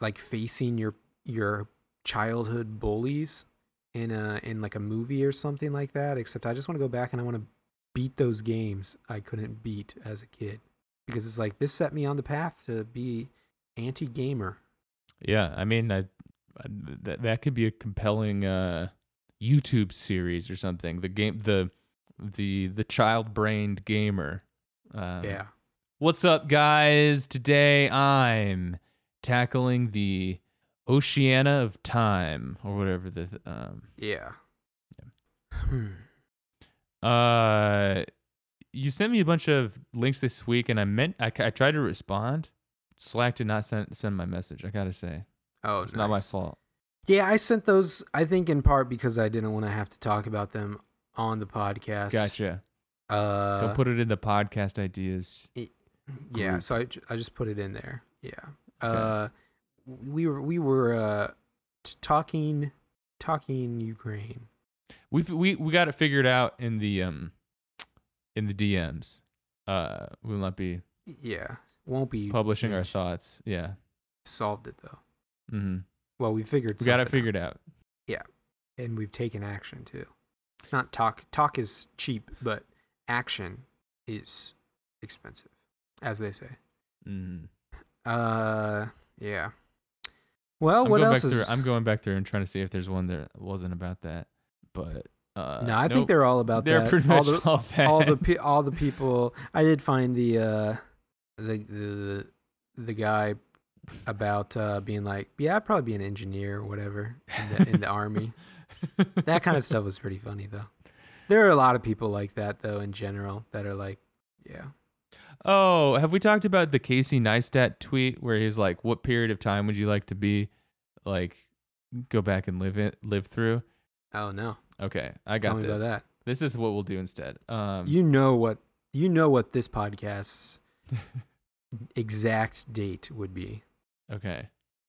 Speaker 2: like facing your your childhood bullies in a in like a movie or something like that. Except I just want to go back and I want to beat those games I couldn't beat as a kid because it's like this set me on the path to be anti gamer.
Speaker 1: Yeah, I mean, I, I that that could be a compelling uh, YouTube series or something. The game, the the the child brained gamer. Um,
Speaker 2: yeah.
Speaker 1: What's up, guys? Today I'm tackling the Ocarina of Time or whatever the um
Speaker 2: Yeah. Hmm.
Speaker 1: Uh, you sent me a bunch of links this week, and I meant I, I tried to respond. Slack did not send send my message. I gotta say,
Speaker 2: Oh,
Speaker 1: it's not my fault.
Speaker 2: Yeah, I sent those. I think in part because I didn't want to have to talk about them on the podcast.
Speaker 1: Gotcha.
Speaker 2: Uh,
Speaker 1: Go put it in the podcast ideas.
Speaker 2: yeah,
Speaker 1: group.
Speaker 2: so I, I just put it in there. Yeah. Uh, we were we were uh talking talking Ukraine.
Speaker 1: We've we we got it figured out in the um in the DMs. Uh, we will not be
Speaker 2: Yeah, won't be
Speaker 1: publishing our thoughts. Yeah.
Speaker 2: Solved it though.
Speaker 1: Mm-hmm.
Speaker 2: Well, we figured
Speaker 1: We got it figured out.
Speaker 2: out, and we've taken action too. Not talk. Talk is cheap, but action is expensive, as they say.
Speaker 1: hmm
Speaker 2: Uh, yeah. Well,
Speaker 1: I'm
Speaker 2: what else is?
Speaker 1: through. I'm going back through and trying to see if there's one that wasn't about that. But Uh,
Speaker 2: no, I
Speaker 1: nope.
Speaker 2: think they're all about
Speaker 1: they're
Speaker 2: that.
Speaker 1: pretty
Speaker 2: all
Speaker 1: much
Speaker 2: the,
Speaker 1: all bad.
Speaker 2: all the pe- all the people. I did find the uh, the the the guy about uh, being like, yeah, I'd probably be an engineer or whatever in the, in the army. That kind of stuff was pretty funny though. There are a lot of people like that though in general that are like, yeah,
Speaker 1: Oh, have we talked about the Casey Neistat tweet where he's like, "What period of time would you like to be, like, go back and live it, live through?"
Speaker 2: oh no,
Speaker 1: Okay, I got
Speaker 2: tell me
Speaker 1: this.
Speaker 2: about that.
Speaker 1: This is what we'll do instead. Um,
Speaker 2: You know what you know what this podcast's exact date would be.
Speaker 1: okay,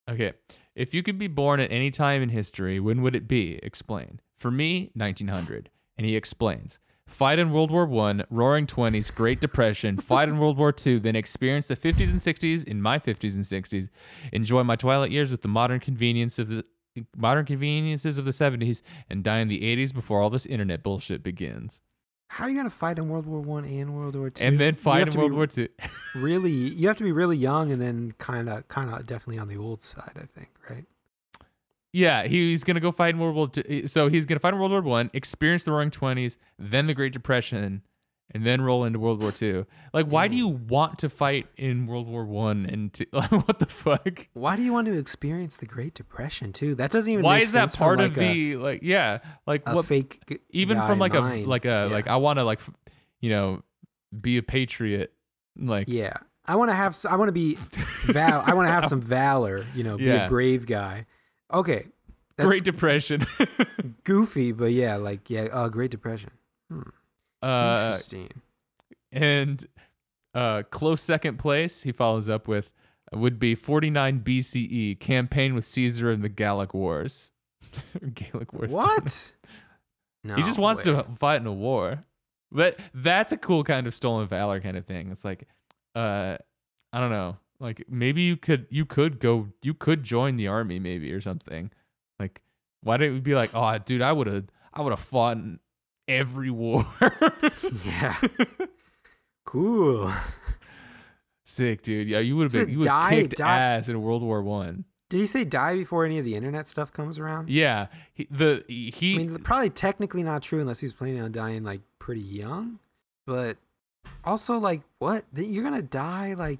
Speaker 1: okay. If you could be born at any time in history, when would it be? Explain. For me, 1900. And he explains. Fight in World War One, Roaring Twenties, Great Depression, fight in World War Two, then experience the 50s and 60s in my 50s and 60s, enjoy my twilight years with the modern convenience of the modern conveniences of the 70s, and die in the 80s before all this internet bullshit begins.
Speaker 2: How are you gonna fight in World War One and World War Two?
Speaker 1: And then fight in World War Two.
Speaker 2: Really, you have to be really young, and then kind of, kind of, definitely on the old side. I think, right?
Speaker 1: Yeah, he's gonna go fight in World War. Two. So he's gonna fight in World War One, experience the Roaring Twenties, then the Great Depression, and then roll into World War Two. Like, why do you want to fight in World War One and two? Like, what the fuck?
Speaker 2: Why do you want to experience the Great Depression too? That doesn't even.
Speaker 1: Why
Speaker 2: make
Speaker 1: is that
Speaker 2: sense from,
Speaker 1: part
Speaker 2: like
Speaker 1: of
Speaker 2: a-
Speaker 1: the like? Yeah, like
Speaker 2: a,
Speaker 1: what?
Speaker 2: fake?
Speaker 1: Even from like a like a
Speaker 2: Yeah.
Speaker 1: like I want to like, you know, be a patriot. Like,
Speaker 2: Yeah, I want to have. I want to be. Val. I want to have some valor. You know, be
Speaker 1: Yeah.
Speaker 2: a brave guy. Okay, that's
Speaker 1: Great Depression.
Speaker 2: goofy, but yeah, like yeah, uh, Great Depression. Hmm.
Speaker 1: uh,
Speaker 2: Interesting.
Speaker 1: and uh, close second place, he follows up with would be 49 BCE campaign with Caesar in the Gallic Wars. Gallic Wars.
Speaker 2: What? No,
Speaker 1: he just wants
Speaker 2: way.
Speaker 1: to fight in a war. But that's a cool kind of stolen valor kind of thing. It's like, uh, I don't know. Like maybe you could you could go you could join the army maybe or something. Like why didn't we be like, oh dude, I would have I would have fought in every war.
Speaker 2: Yeah. Cool.
Speaker 1: Sick, dude. Yeah, you would have been you would
Speaker 2: die-
Speaker 1: have kicked
Speaker 2: die-
Speaker 1: ass in World War One.
Speaker 2: Did he say die before any of the internet stuff comes around?
Speaker 1: Yeah, he, the he
Speaker 2: I mean, probably technically not true unless he was planning on dying like pretty young. But also, like, what? You're gonna die like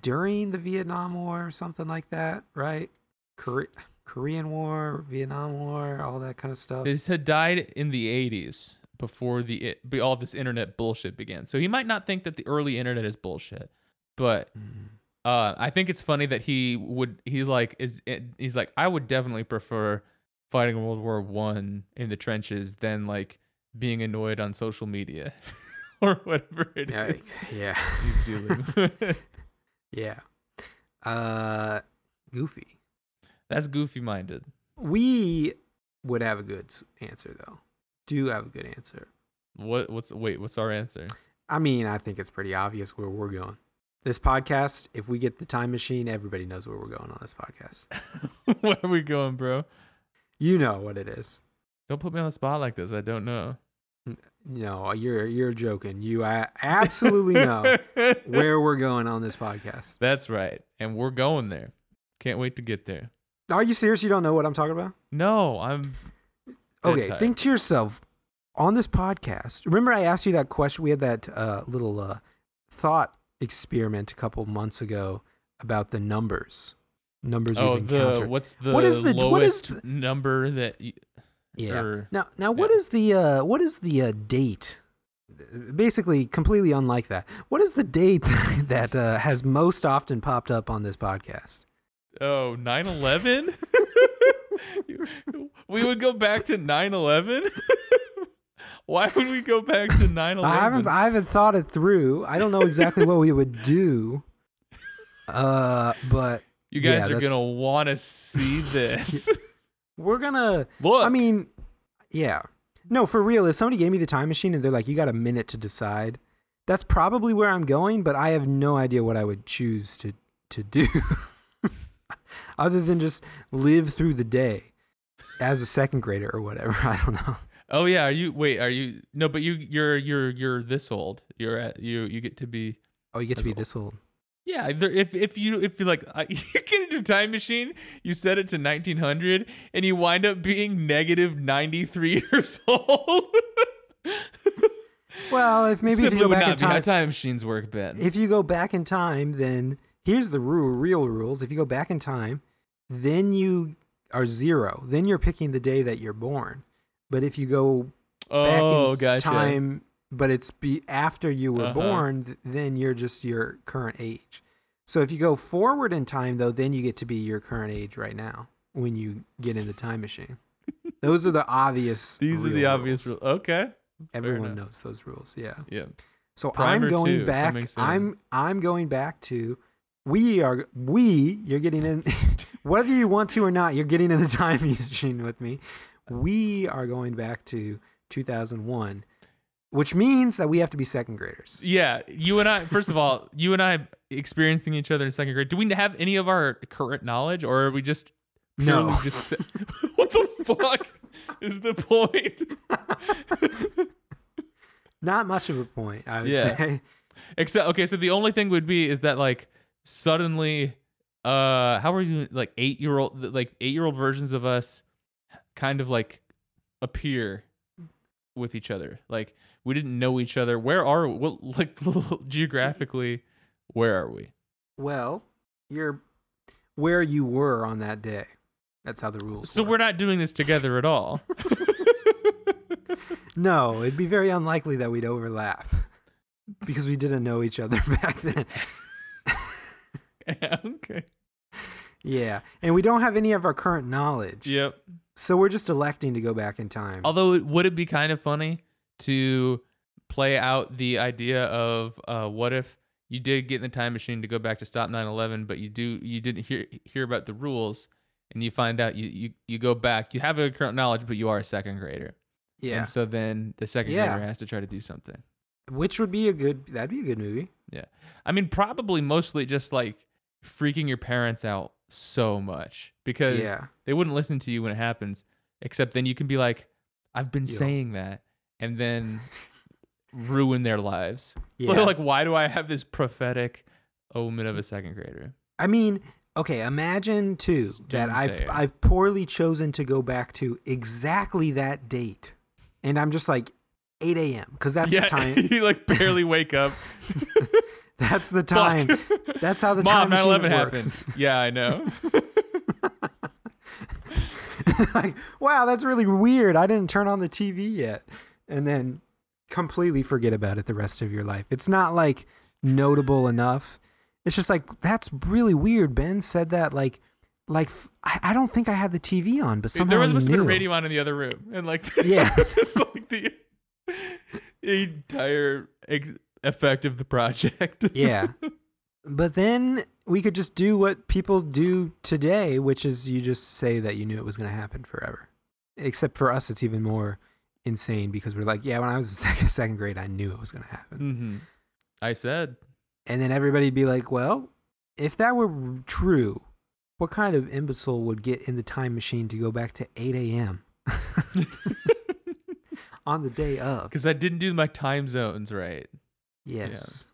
Speaker 2: during the Vietnam War or something like that, right? Kore- Korean War, Vietnam War, all that kind of stuff.
Speaker 1: this had died in the 80s before the all this internet bullshit began. So he might not think that the early internet is bullshit, but
Speaker 2: Mm.
Speaker 1: uh, I think it's funny that he would he like is he's like I would definitely prefer fighting World War One in the trenches than like being annoyed on social media or whatever it is
Speaker 2: Yikes. Yeah.
Speaker 1: he's doing.
Speaker 2: Yeah. Uh, goofy.
Speaker 1: That's goofy minded.
Speaker 2: We would have a good answer though. Do have a good answer.
Speaker 1: What what's wait what's our answer?
Speaker 2: I mean, I think it's pretty obvious where we're going. This podcast, if we get the time machine, everybody knows where we're going on this podcast.
Speaker 1: Where are we going, bro?
Speaker 2: You know what it is.
Speaker 1: Don't put me on the spot like this. I don't know.
Speaker 2: No, you're you're joking. You absolutely know where we're going on this podcast.
Speaker 1: That's right. And we're going there. Can't wait to get there.
Speaker 2: Are you serious? You don't know what I'm talking about?
Speaker 1: No, I'm
Speaker 2: Okay,
Speaker 1: tired.
Speaker 2: think to yourself on this podcast. Remember, I asked you that question. We had that uh, little uh, thought experiment a couple months ago about the numbers, numbers
Speaker 1: Oh, the
Speaker 2: encountered.
Speaker 1: what's the
Speaker 2: What is the- what is
Speaker 1: lowest number that you,
Speaker 2: Yeah.
Speaker 1: or-
Speaker 2: Now, now, what
Speaker 1: yeah.
Speaker 2: is the uh, what is the uh, date? Basically, completely unlike that. What is the date that uh, has most often popped up on this podcast?
Speaker 1: oh 9/11? we would go back to 9/11? Why would we go back to 9/11?
Speaker 2: I haven't I haven't thought it through. I don't know exactly what we would do. Uh, but
Speaker 1: you guys
Speaker 2: yeah,
Speaker 1: are going to want to see this.
Speaker 2: We're gonna.
Speaker 1: Look.
Speaker 2: I mean, yeah. No, for real. If somebody gave me the time machine and they're like, "You got a minute to decide," that's probably where I'm going. But I have no idea what I would choose to to do, other than just live through the day as a second grader or whatever. I don't know.
Speaker 1: Oh yeah, are you wait, are you No, but you you're you're you're this old. You're at you you get to be
Speaker 2: Oh, you get to be
Speaker 1: old.
Speaker 2: this old.
Speaker 1: Yeah, there, if if you if you like you get into a time machine, you set it to 1900, and you wind up being negative 93 years old.
Speaker 2: Well, if maybe if you go back in
Speaker 1: not be how
Speaker 2: time,
Speaker 1: time machines work, Ben.
Speaker 2: if you go back in time, then here's the rule, real rules. If you go back in time, then you are zero. Then you're picking the day that you're born. But if you go back
Speaker 1: oh,
Speaker 2: in
Speaker 1: gotcha.
Speaker 2: time, but it's be after you were
Speaker 1: Uh-huh.
Speaker 2: born, then you're just your current age. So if you go forward in time, though, then you get to be your current age right now when you get in the time machine. Those are the obvious.
Speaker 1: These are the obvious
Speaker 2: rules.
Speaker 1: rules. Okay.
Speaker 2: Everyone knows those rules. Yeah.
Speaker 1: Yeah.
Speaker 2: So
Speaker 1: Primer
Speaker 2: I'm going
Speaker 1: two,
Speaker 2: back. I'm I'm going back to. We are we. You're getting in. whether you want to or not, you're getting in the time machine with me. We are going back to 2001, which means that we have to be second graders.
Speaker 1: Yeah, you and I. First of all, you and I experiencing each other in second grade. Do we have any of our current knowledge, or are we just
Speaker 2: No.
Speaker 1: Just sa- what the fuck is the point?
Speaker 2: Not much of a point, I would
Speaker 1: Yeah.
Speaker 2: say.
Speaker 1: Except okay, so the only thing would be is that like suddenly, uh, how are you like eight year old like eight year old versions of us, kind of like appear with each other. Like we didn't know each other. Where are what like geographically? Where are we?
Speaker 2: Well, you're where you were on that day. That's how the rules.
Speaker 1: So
Speaker 2: work.
Speaker 1: we're not doing this together at all.
Speaker 2: No, it'd be very unlikely that we'd overlap because we didn't know each other back then.
Speaker 1: okay.
Speaker 2: Yeah, and we don't have any of our current knowledge.
Speaker 1: Yep.
Speaker 2: So we're just electing to go back in time.
Speaker 1: Although, it- would it be kind of funny to play out the idea of uh, what if you did get in the time machine to go back to stop 9/11, but you do you didn't hear hear about the rules, and you find out you you, you go back, you have a current knowledge, but you are a second grader,
Speaker 2: yeah,
Speaker 1: and so then the second
Speaker 2: Yeah.
Speaker 1: grader has to try to do something.
Speaker 2: which would be a good. That'd be a good movie.
Speaker 1: Yeah i mean, probably mostly just like freaking your parents out so much because
Speaker 2: Yeah,
Speaker 1: they wouldn't listen to you when it happens except then you can be like i've been
Speaker 2: Yo.
Speaker 1: saying that and then ruin their lives
Speaker 2: yeah.
Speaker 1: like why do i have this prophetic omen of a second grader
Speaker 2: I mean, okay. Imagine too that I've. I've poorly chosen to go back to exactly that date, and I'm just like 8 a.m. because that's
Speaker 1: yeah
Speaker 2: the time.
Speaker 1: you like barely wake up
Speaker 2: That's the time.
Speaker 1: Fuck.
Speaker 2: That's how the
Speaker 1: mom
Speaker 2: time machine
Speaker 1: 9-11
Speaker 2: works.
Speaker 1: happened yeah i know
Speaker 2: like, wow, that's really weird. I didn't turn on the TV yet. And then completely forget about it the rest of your life. It's not like notable enough. It's just like, that's really weird. Ben said that like, like I don't think I had the TV on, but somehow
Speaker 1: there was
Speaker 2: he
Speaker 1: supposed to be a
Speaker 2: knew.
Speaker 1: radio on in the other room and like
Speaker 2: Yeah.
Speaker 1: it's like the entire effect of the project
Speaker 2: yeah. But then we could just do what people do today, which is you just say that you knew it was going to happen forever. Except for us, it's even more insane because we're like, yeah, when I was in second, second grade, I knew it was going to happen.
Speaker 1: hmm i said
Speaker 2: And then everybody'd be like, well, if that were true, what kind of imbecile would get in the time machine to go back to 8 a.m. on the day of?
Speaker 1: because I didn't do my time zones right.
Speaker 2: Yes.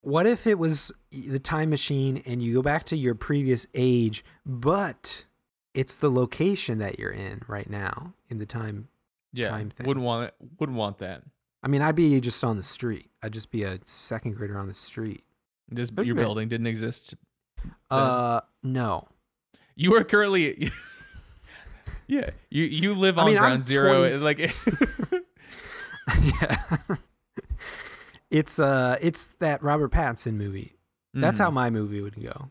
Speaker 2: What if it was the time machine and you go back to your previous age, but it's the location that you're in right now in the time?
Speaker 1: Yeah,
Speaker 2: Time thing.
Speaker 1: wouldn't want it. Wouldn't want that.
Speaker 2: I mean, I'd be just on the street. I'd just be a second grader on the street.
Speaker 1: This your building didn't exist.
Speaker 2: Uh, no.
Speaker 1: You are currently. yeah, you you live
Speaker 2: I
Speaker 1: on
Speaker 2: mean, I'm
Speaker 1: ground zero.
Speaker 2: 20
Speaker 1: Like
Speaker 2: yeah. it's uh it's that Robert Pattinson movie. That's how
Speaker 1: Mhm.
Speaker 2: my movie would go.
Speaker 1: Yeah.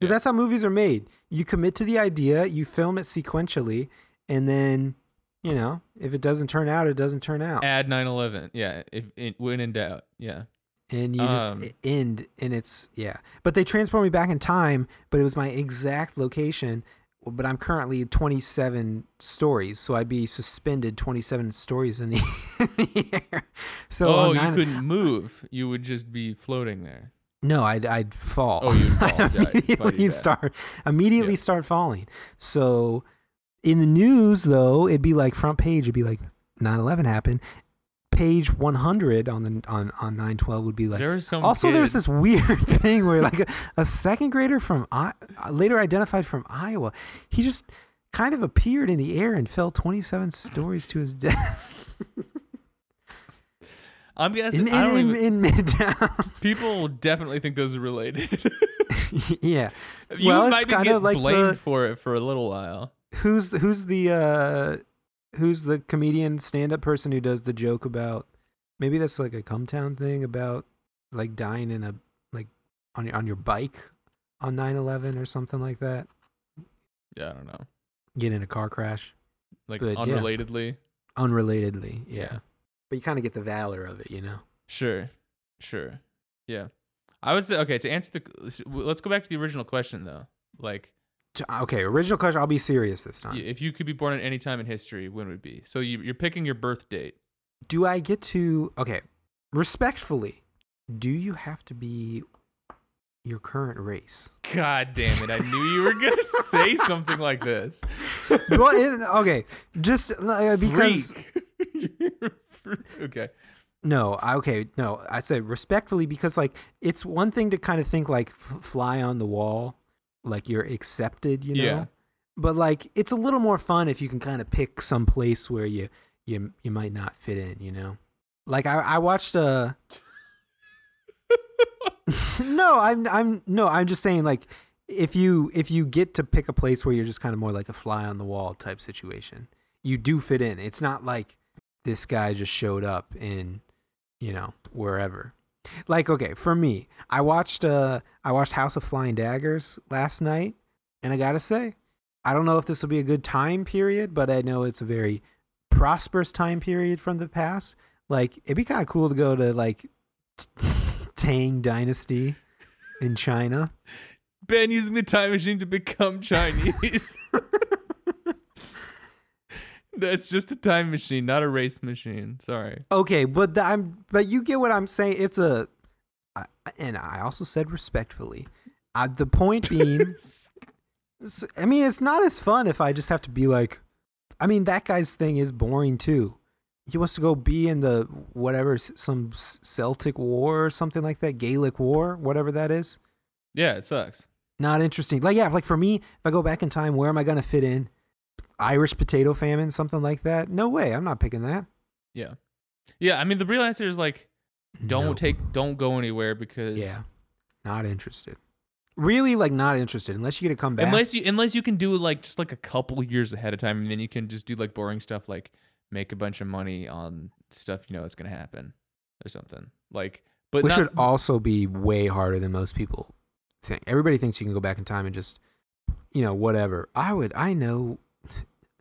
Speaker 2: Because that's how movies are made. You commit to the idea, you film it sequentially, and then, you know, if it doesn't turn out, it doesn't turn out.
Speaker 1: add 9/11. Yeah, if in, when in doubt. Yeah.
Speaker 2: And you just
Speaker 1: Um,
Speaker 2: end and it's yeah. But they transport me back in time, but it was my exact location. But I'm currently 27 stories, so I'd be suspended 27 stories in the, the air. So
Speaker 1: oh,
Speaker 2: on
Speaker 1: you couldn't move. You would just be floating there.
Speaker 2: No, I'd I'd fall.
Speaker 1: Oh, you'd fall,
Speaker 2: I'd immediately start immediately
Speaker 1: Yeah.
Speaker 2: start falling. So in the news though, it'd be like front page, it'd be like 9/11 happened. page 100 on the on on 912 would be like
Speaker 1: there was
Speaker 2: also there's
Speaker 1: kid-
Speaker 2: this weird thing where like a, a second grader from I, uh, later identified from iowa he just kind of appeared in the air and fell 27 stories to his death
Speaker 1: I'm guessing
Speaker 2: in, in, in,
Speaker 1: even,
Speaker 2: in midtown
Speaker 1: people definitely think those are related.
Speaker 2: yeah
Speaker 1: you
Speaker 2: Well, it's
Speaker 1: might be
Speaker 2: kinda like
Speaker 1: blamed
Speaker 2: the-
Speaker 1: for it for a little while.
Speaker 2: Who's who's the uh who's the comedian stand-up person who does the joke about maybe that's like a come town thing about like dying in a like on your on your bike on 9-11 or something like that
Speaker 1: Yeah, I don't know.
Speaker 2: get in a car crash
Speaker 1: Like
Speaker 2: But, yeah.
Speaker 1: unrelatedly.
Speaker 2: unrelatedly yeah,
Speaker 1: Yeah.
Speaker 2: but you kind of get the valor of it you know
Speaker 1: Sure, sure, yeah. I would say okay to answer the. Let's go back to the original question though. Like,
Speaker 2: okay original question i'll be serious this time
Speaker 1: if you could be born at any time in history, when would it be? So you, you're picking your birth date.
Speaker 2: do i get to okay respectfully do you have to be your current race
Speaker 1: God damn it! I knew you were gonna say something like this.
Speaker 2: well, it, okay just uh, because
Speaker 1: Freak. You're a freak. okay.
Speaker 2: No, I- okay, no. I say respectfully because like it's one thing to kind of think like f- fly on the wall, like you're accepted, you know.
Speaker 1: Yeah.
Speaker 2: But like it's a little more fun if you can kind of pick some place where you you you might not fit in, you know. Like I I watched uh, a No, I'm I'm no, I'm just saying like if you if you get to pick a place where you're just kind of more like a fly on the wall type situation, you do fit in. It's not like this guy just showed up in you know wherever like okay for me i watched uh i watched house of flying daggers last night and i gotta say i don't know if this will be a good time period but i know it's a very prosperous time period from the past like it'd be kind of cool to go to like tang dynasty in china
Speaker 1: Ben using the time machine to become Chinese. That's just a time machine, not a race machine. Sorry.
Speaker 2: Okay, but the, I'm but you get what I'm saying. It's a, I, and I also said respectfully. Uh, the point being, I mean, it's not as fun if I just have to be like, I mean, that guy's thing is boring too. He wants to go be in the whatever some Celtic war or something like that, Gaelic war, whatever that is.
Speaker 1: Yeah, it sucks.
Speaker 2: Not interesting. Like yeah, like for me, if I go back in time, where am I gonna fit in? Irish potato famine, something like that. No way, I'm not picking that.
Speaker 1: Yeah. Yeah, I mean the real answer is like don't
Speaker 2: No.
Speaker 1: take don't go anywhere because
Speaker 2: Yeah. Not interested. Really like not interested unless you get to come back.
Speaker 1: unless you unless you can do like just like a couple years ahead of time and then you can just do like boring stuff like make a bunch of money on stuff you know it's gonna happen or something. Like but
Speaker 2: Which
Speaker 1: not,
Speaker 2: would also be way harder than most people think. Everybody thinks you can go back in time and just you know, whatever. I would I know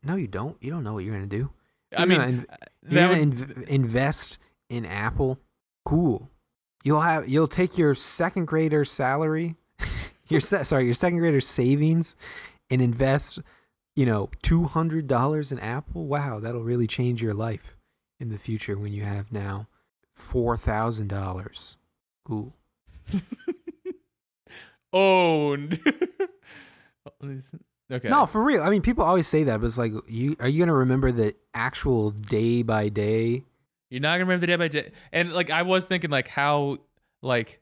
Speaker 2: no you don't. You don't know what you're gonna do.
Speaker 1: I
Speaker 2: you're
Speaker 1: mean
Speaker 2: gonna in- uh,
Speaker 1: that
Speaker 2: You're gonna inv- invest in Apple. Cool. You'll have you'll take your second grader salary, your se- sorry your second grader savings, and invest, you know, two hundred dollars in Apple. Wow, that'll really change your life in the future when you have now four thousand dollars. Cool.
Speaker 1: owned. okay.
Speaker 2: No, for real. I mean, people always say that, but it's like, you are you gonna remember the actual day by day?
Speaker 1: You're not gonna remember the day by day. And like I was thinking like how like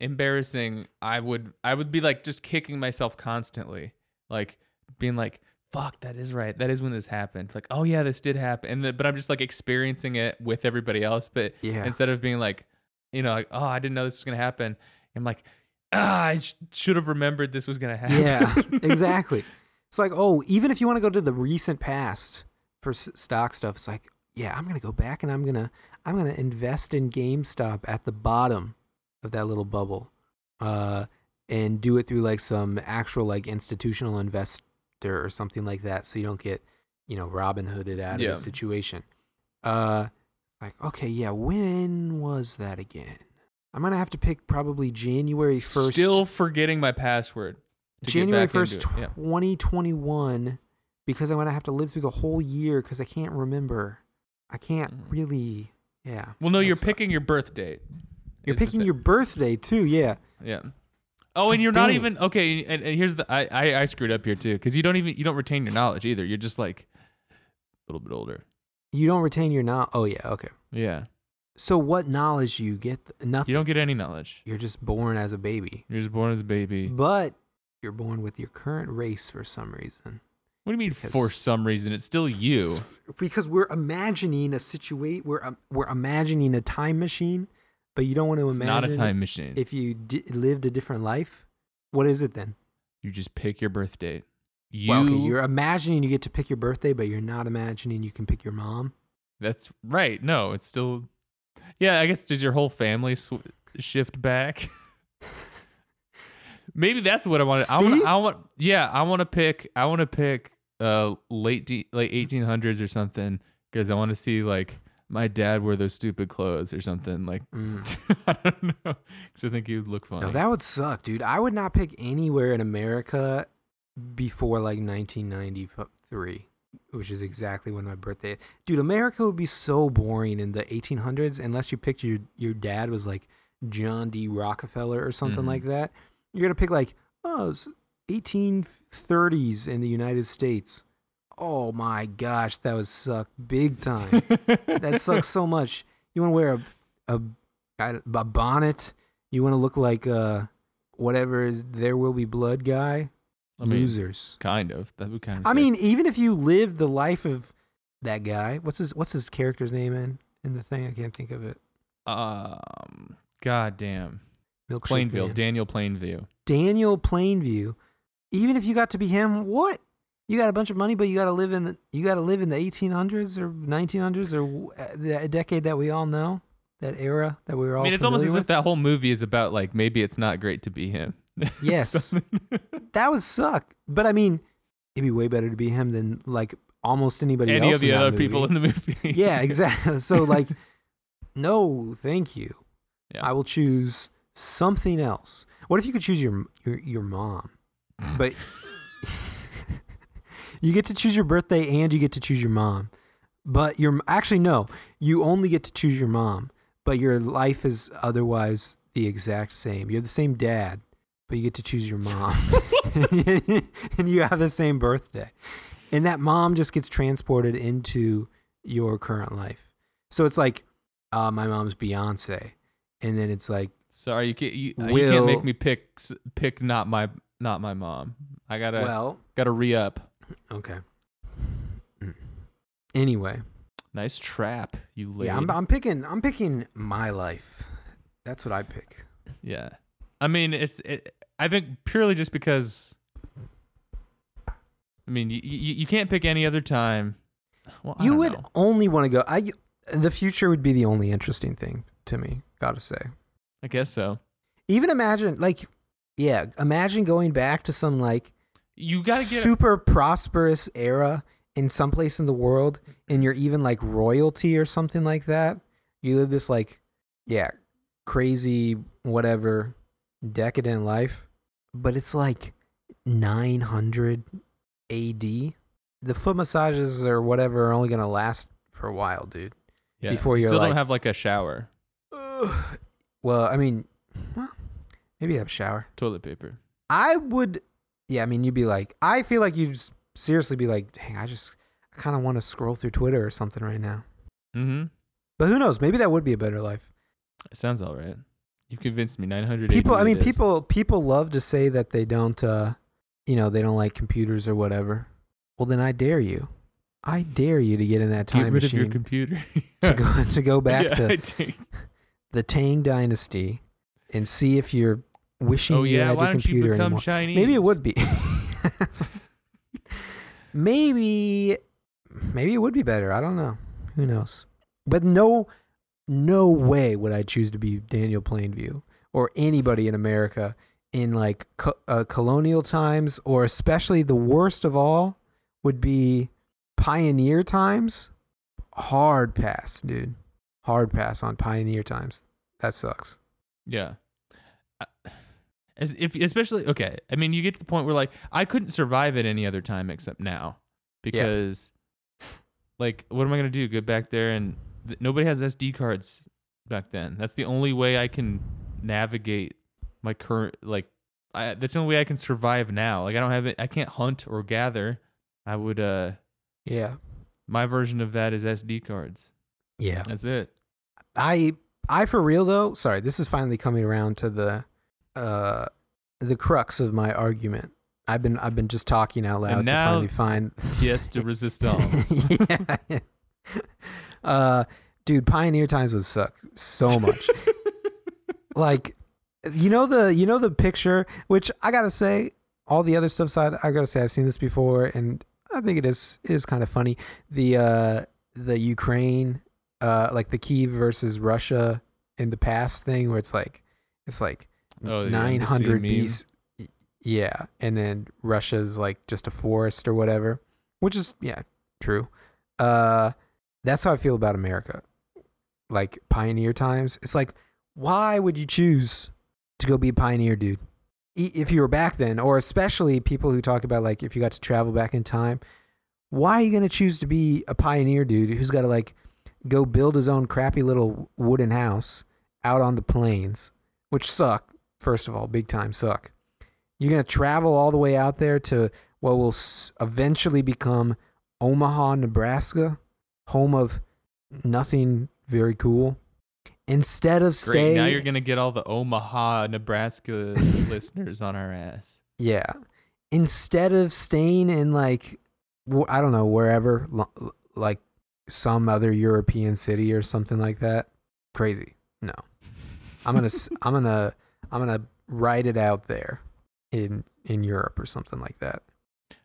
Speaker 1: embarrassing I would I would be like just kicking myself constantly. Like being like, fuck, that is right. That is when this happened. Like, oh yeah, this did happen. And the, but I'm just like experiencing it with everybody else. But
Speaker 2: Yeah.
Speaker 1: instead of being like, you know, like, oh, I didn't know this was gonna happen. I'm like, ah, I sh- should have remembered this was gonna happen.
Speaker 2: Yeah, exactly. It's like, oh, even if you want to go to the recent past for s- stock stuff, it's like, yeah, I'm gonna go back and I'm gonna I'm gonna invest in GameStop at the bottom of that little bubble, uh, and do it through like some actual like institutional investor or something like that, so you don't get you know Robin Hooded out
Speaker 1: Yeah.
Speaker 2: of the situation. Uh, like, okay, yeah, when was that again? I'm gonna have to pick probably January first.
Speaker 1: Still forgetting my password.
Speaker 2: January first,
Speaker 1: into it. Yeah.
Speaker 2: twenty twenty one, because I'm gonna have to live through the whole year because I can't remember. I can't
Speaker 1: Mhm.
Speaker 2: really. Yeah.
Speaker 1: Well, no, you're
Speaker 2: That's-
Speaker 1: picking your birth date.
Speaker 2: You're picking your birthday too. Yeah.
Speaker 1: Yeah. Oh, and you're not even okay. And, and here's the I, I I screwed up here too because you don't even you don't retain your knowledge either. You're just like a little bit older.
Speaker 2: You don't retain your now. Oh yeah. Okay.
Speaker 1: Yeah.
Speaker 2: So what knowledge do you get? Nothing.
Speaker 1: You don't get any knowledge.
Speaker 2: You're just born as a baby.
Speaker 1: You're just born as a baby.
Speaker 2: But you're born with your current race for some reason.
Speaker 1: What do you mean
Speaker 2: Because-
Speaker 1: for some reason? It's still you.
Speaker 2: Because we're imagining a situation. We're um, we're imagining a time machine, but you don't want to
Speaker 1: It's
Speaker 2: imagine
Speaker 1: not a time machine.
Speaker 2: if you di- lived a different life. What is it then?
Speaker 1: you just pick your birth date. You
Speaker 2: well, okay, you're imagining you get to pick your birthday, but you're not imagining you can pick your mom.
Speaker 1: That's right. No, it's still Yeah, I guess does your whole family sw- shift back? Maybe that's what I want. I want. I want. Yeah, I want to pick. I want to pick uh late de- late 1800s or something because I want to see like my dad wear those stupid clothes or something. Like
Speaker 2: Mm.
Speaker 1: I don't know because I think he would look funny.
Speaker 2: No, that would suck, dude. I would not pick anywhere in America before like 1993, which is exactly when my birthday. is. Dude, America would be so boring in the 1800s unless you picked your your dad was like John D. Rockefeller or something
Speaker 1: Mhm.
Speaker 2: like that. You're gonna pick like oh, it's 1830s in the United States. Oh my gosh, that would suck big time. that sucks so much. You want to wear a, a a bonnet. You want to look like uh whatever is there will be blood guy.
Speaker 1: I mean,
Speaker 2: Losers.
Speaker 1: kind of. That would kind of.
Speaker 2: I mean, even if you lived the life of that guy, what's his what's his character's name in in the thing? I can't think of it.
Speaker 1: um, god damn,
Speaker 2: Milkshake
Speaker 1: Plainville,
Speaker 2: Man.
Speaker 1: Daniel Plainview.
Speaker 2: Daniel Plainview. Even if you got to be him, what? You got a bunch of money, but you got to live in the, you got to live in the 1800s or 1900s or uh, the decade that we all know, that era that we were all.
Speaker 1: I mean, it's almost as
Speaker 2: with.
Speaker 1: if that whole movie is about like maybe it's not great to be him.
Speaker 2: Yes. that would suck. But I mean, it'd be way better to be him than like almost anybody
Speaker 1: Any
Speaker 2: else.
Speaker 1: of the other people in the movie.
Speaker 2: yeah, exactly. So like, no, thank you.
Speaker 1: Yeah.
Speaker 2: I will choose something else. What if you could choose your your your mom, but you get to choose your birthday and you get to choose your mom, but you're actually no, you only get to choose your mom, but your life is otherwise the exact same. You have the same dad, but you get to choose your mom, and you have the same birthday, and that mom just gets transported into your current life. So it's like, uh, my mom's Beyonce, and then it's like,
Speaker 1: Sorry, you can't. You, uh, you can't make me pick pick not my not my mom. I gotta
Speaker 2: well,
Speaker 1: gotta re up.
Speaker 2: okay. Anyway,
Speaker 1: Nice trap, you lady.
Speaker 2: yeah, I'm, I'm picking. I'm picking my life. That's what I pick.
Speaker 1: Yeah. I mean, it's. It, I think purely just because. I mean, you, you you can't pick any other time. Well,
Speaker 2: you would
Speaker 1: know.
Speaker 2: only want to go. I. The future would be the only interesting thing to me. Gotta say.
Speaker 1: I guess so.
Speaker 2: Even imagine, like, yeah, imagine going back to some like
Speaker 1: You gotta get.
Speaker 2: super prosperous era in some place in the world, and you're even like royalty or something like that. You live this like, yeah, crazy whatever, decadent life, but it's like 900 AD. The foot massages or whatever are only gonna last for a while, dude.
Speaker 1: yeah,
Speaker 2: before
Speaker 1: you still
Speaker 2: like-
Speaker 1: don't have like a shower,
Speaker 2: Well, I mean, well, maybe have a shower.
Speaker 1: toilet paper.
Speaker 2: I would, yeah. I mean, you'd be like, I feel like you'd seriously be like, dang, I just, I kind of want to scroll through Twitter or something right now.
Speaker 1: Mm-hmm.
Speaker 2: But who knows? Maybe that would be a better life.
Speaker 1: It sounds all right. You convinced me. Nine hundred.
Speaker 2: People, I mean, people, people love to say that they don't, uh, you know, they don't like computers or whatever. Well, then I dare you. I dare you to get in that time
Speaker 1: Get
Speaker 2: time
Speaker 1: rid
Speaker 2: machine
Speaker 1: of your computer.
Speaker 2: to go to go back
Speaker 1: Yeah,
Speaker 2: to
Speaker 1: I think-
Speaker 2: the Tang Dynasty and see if you're wishing
Speaker 1: Oh
Speaker 2: you
Speaker 1: yeah,
Speaker 2: had
Speaker 1: why
Speaker 2: your
Speaker 1: don't you become
Speaker 2: anymore.
Speaker 1: Chinese?
Speaker 2: Maybe it would be. maybe maybe it would be better. I don't know. Who knows? But no no way would I choose to be Daniel Plainview or anybody in America in like co- uh, colonial times or especially the worst of all would be pioneer times. Hard pass, dude. Hard pass on pioneer times. That sucks.
Speaker 1: Yeah. As if especially okay, I mean you get to the point where like I couldn't survive at any other time except now because like what am I going to do? Go back there and th- nobody has SD cards back then. That's the only way I can navigate my current like I, that's the only way I can survive now. Like I don't have it I can't hunt or gather. I would uh
Speaker 2: Yeah.
Speaker 1: my version of that is SD cards.
Speaker 2: Yeah.
Speaker 1: That's it.
Speaker 2: I I for real though. Sorry, this is finally coming around to the uh the crux of my argument. I've been I've been just talking out loud to finally find
Speaker 1: Yes to resistance.
Speaker 2: yeah. Uh, dude, Pioneer Times would suck so much. like, you know the you know the picture, which I gotta say, all the other stuff side, I gotta say, I've seen this before, and I think it is it is kind of funny. The uh the Ukraine, uh, like the Kiev versus Russia in the past thing, where it's like it's like
Speaker 1: Oh, yeah, the
Speaker 2: nine
Speaker 1: sea
Speaker 2: hundred
Speaker 1: meme.
Speaker 2: BC. Yeah, and then Russia's like just a forest or whatever, which is yeah true. Uh, that's how I feel about America. Like pioneer times, it's like why would you choose to go be a pioneer, dude? If you were back then, or especially people who talk about like if you got to travel back in time, why are you gonna choose to be a pioneer, dude? Who's got to like go build his own crappy little wooden house out on the plains, which suck first of all, big time suck. You're going to travel all the way out there to what will eventually become Omaha, Nebraska, home of nothing very cool. Instead of
Speaker 1: Great.
Speaker 2: staying,
Speaker 1: Now you're gonna get all the Omaha, Nebraska listeners on our ass.
Speaker 2: yeah, instead of staying in like I don't know wherever, like some other European city or something like that. Crazy. No, I'm gonna I'm gonna I'm gonna write it out there in in Europe or something like that.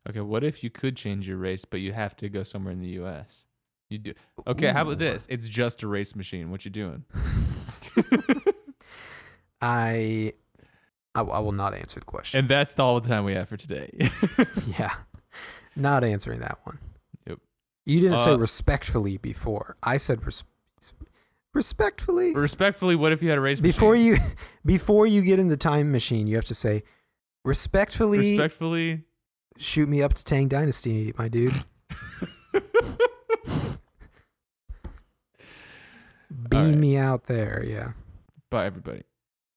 Speaker 1: Okay, what if you could change your race, but you have to go somewhere in the U.S. You do. Okay, how about this? It's just a race machine. What you doing?
Speaker 2: I, I I will not answer the question.
Speaker 1: and that's all the time we have for today.
Speaker 2: yeah, not answering that one. You didn't say
Speaker 1: Uh,
Speaker 2: respectfully before. I said res- respectfully.
Speaker 1: Respectfully, what if you had a race
Speaker 2: before
Speaker 1: machine?
Speaker 2: you before you get in the time machine, you have to say respectfully
Speaker 1: Respectfully,
Speaker 2: shoot me up to Tang Dynasty, my dude. Beam
Speaker 1: right.
Speaker 2: me out there, yeah.
Speaker 1: bye everybody.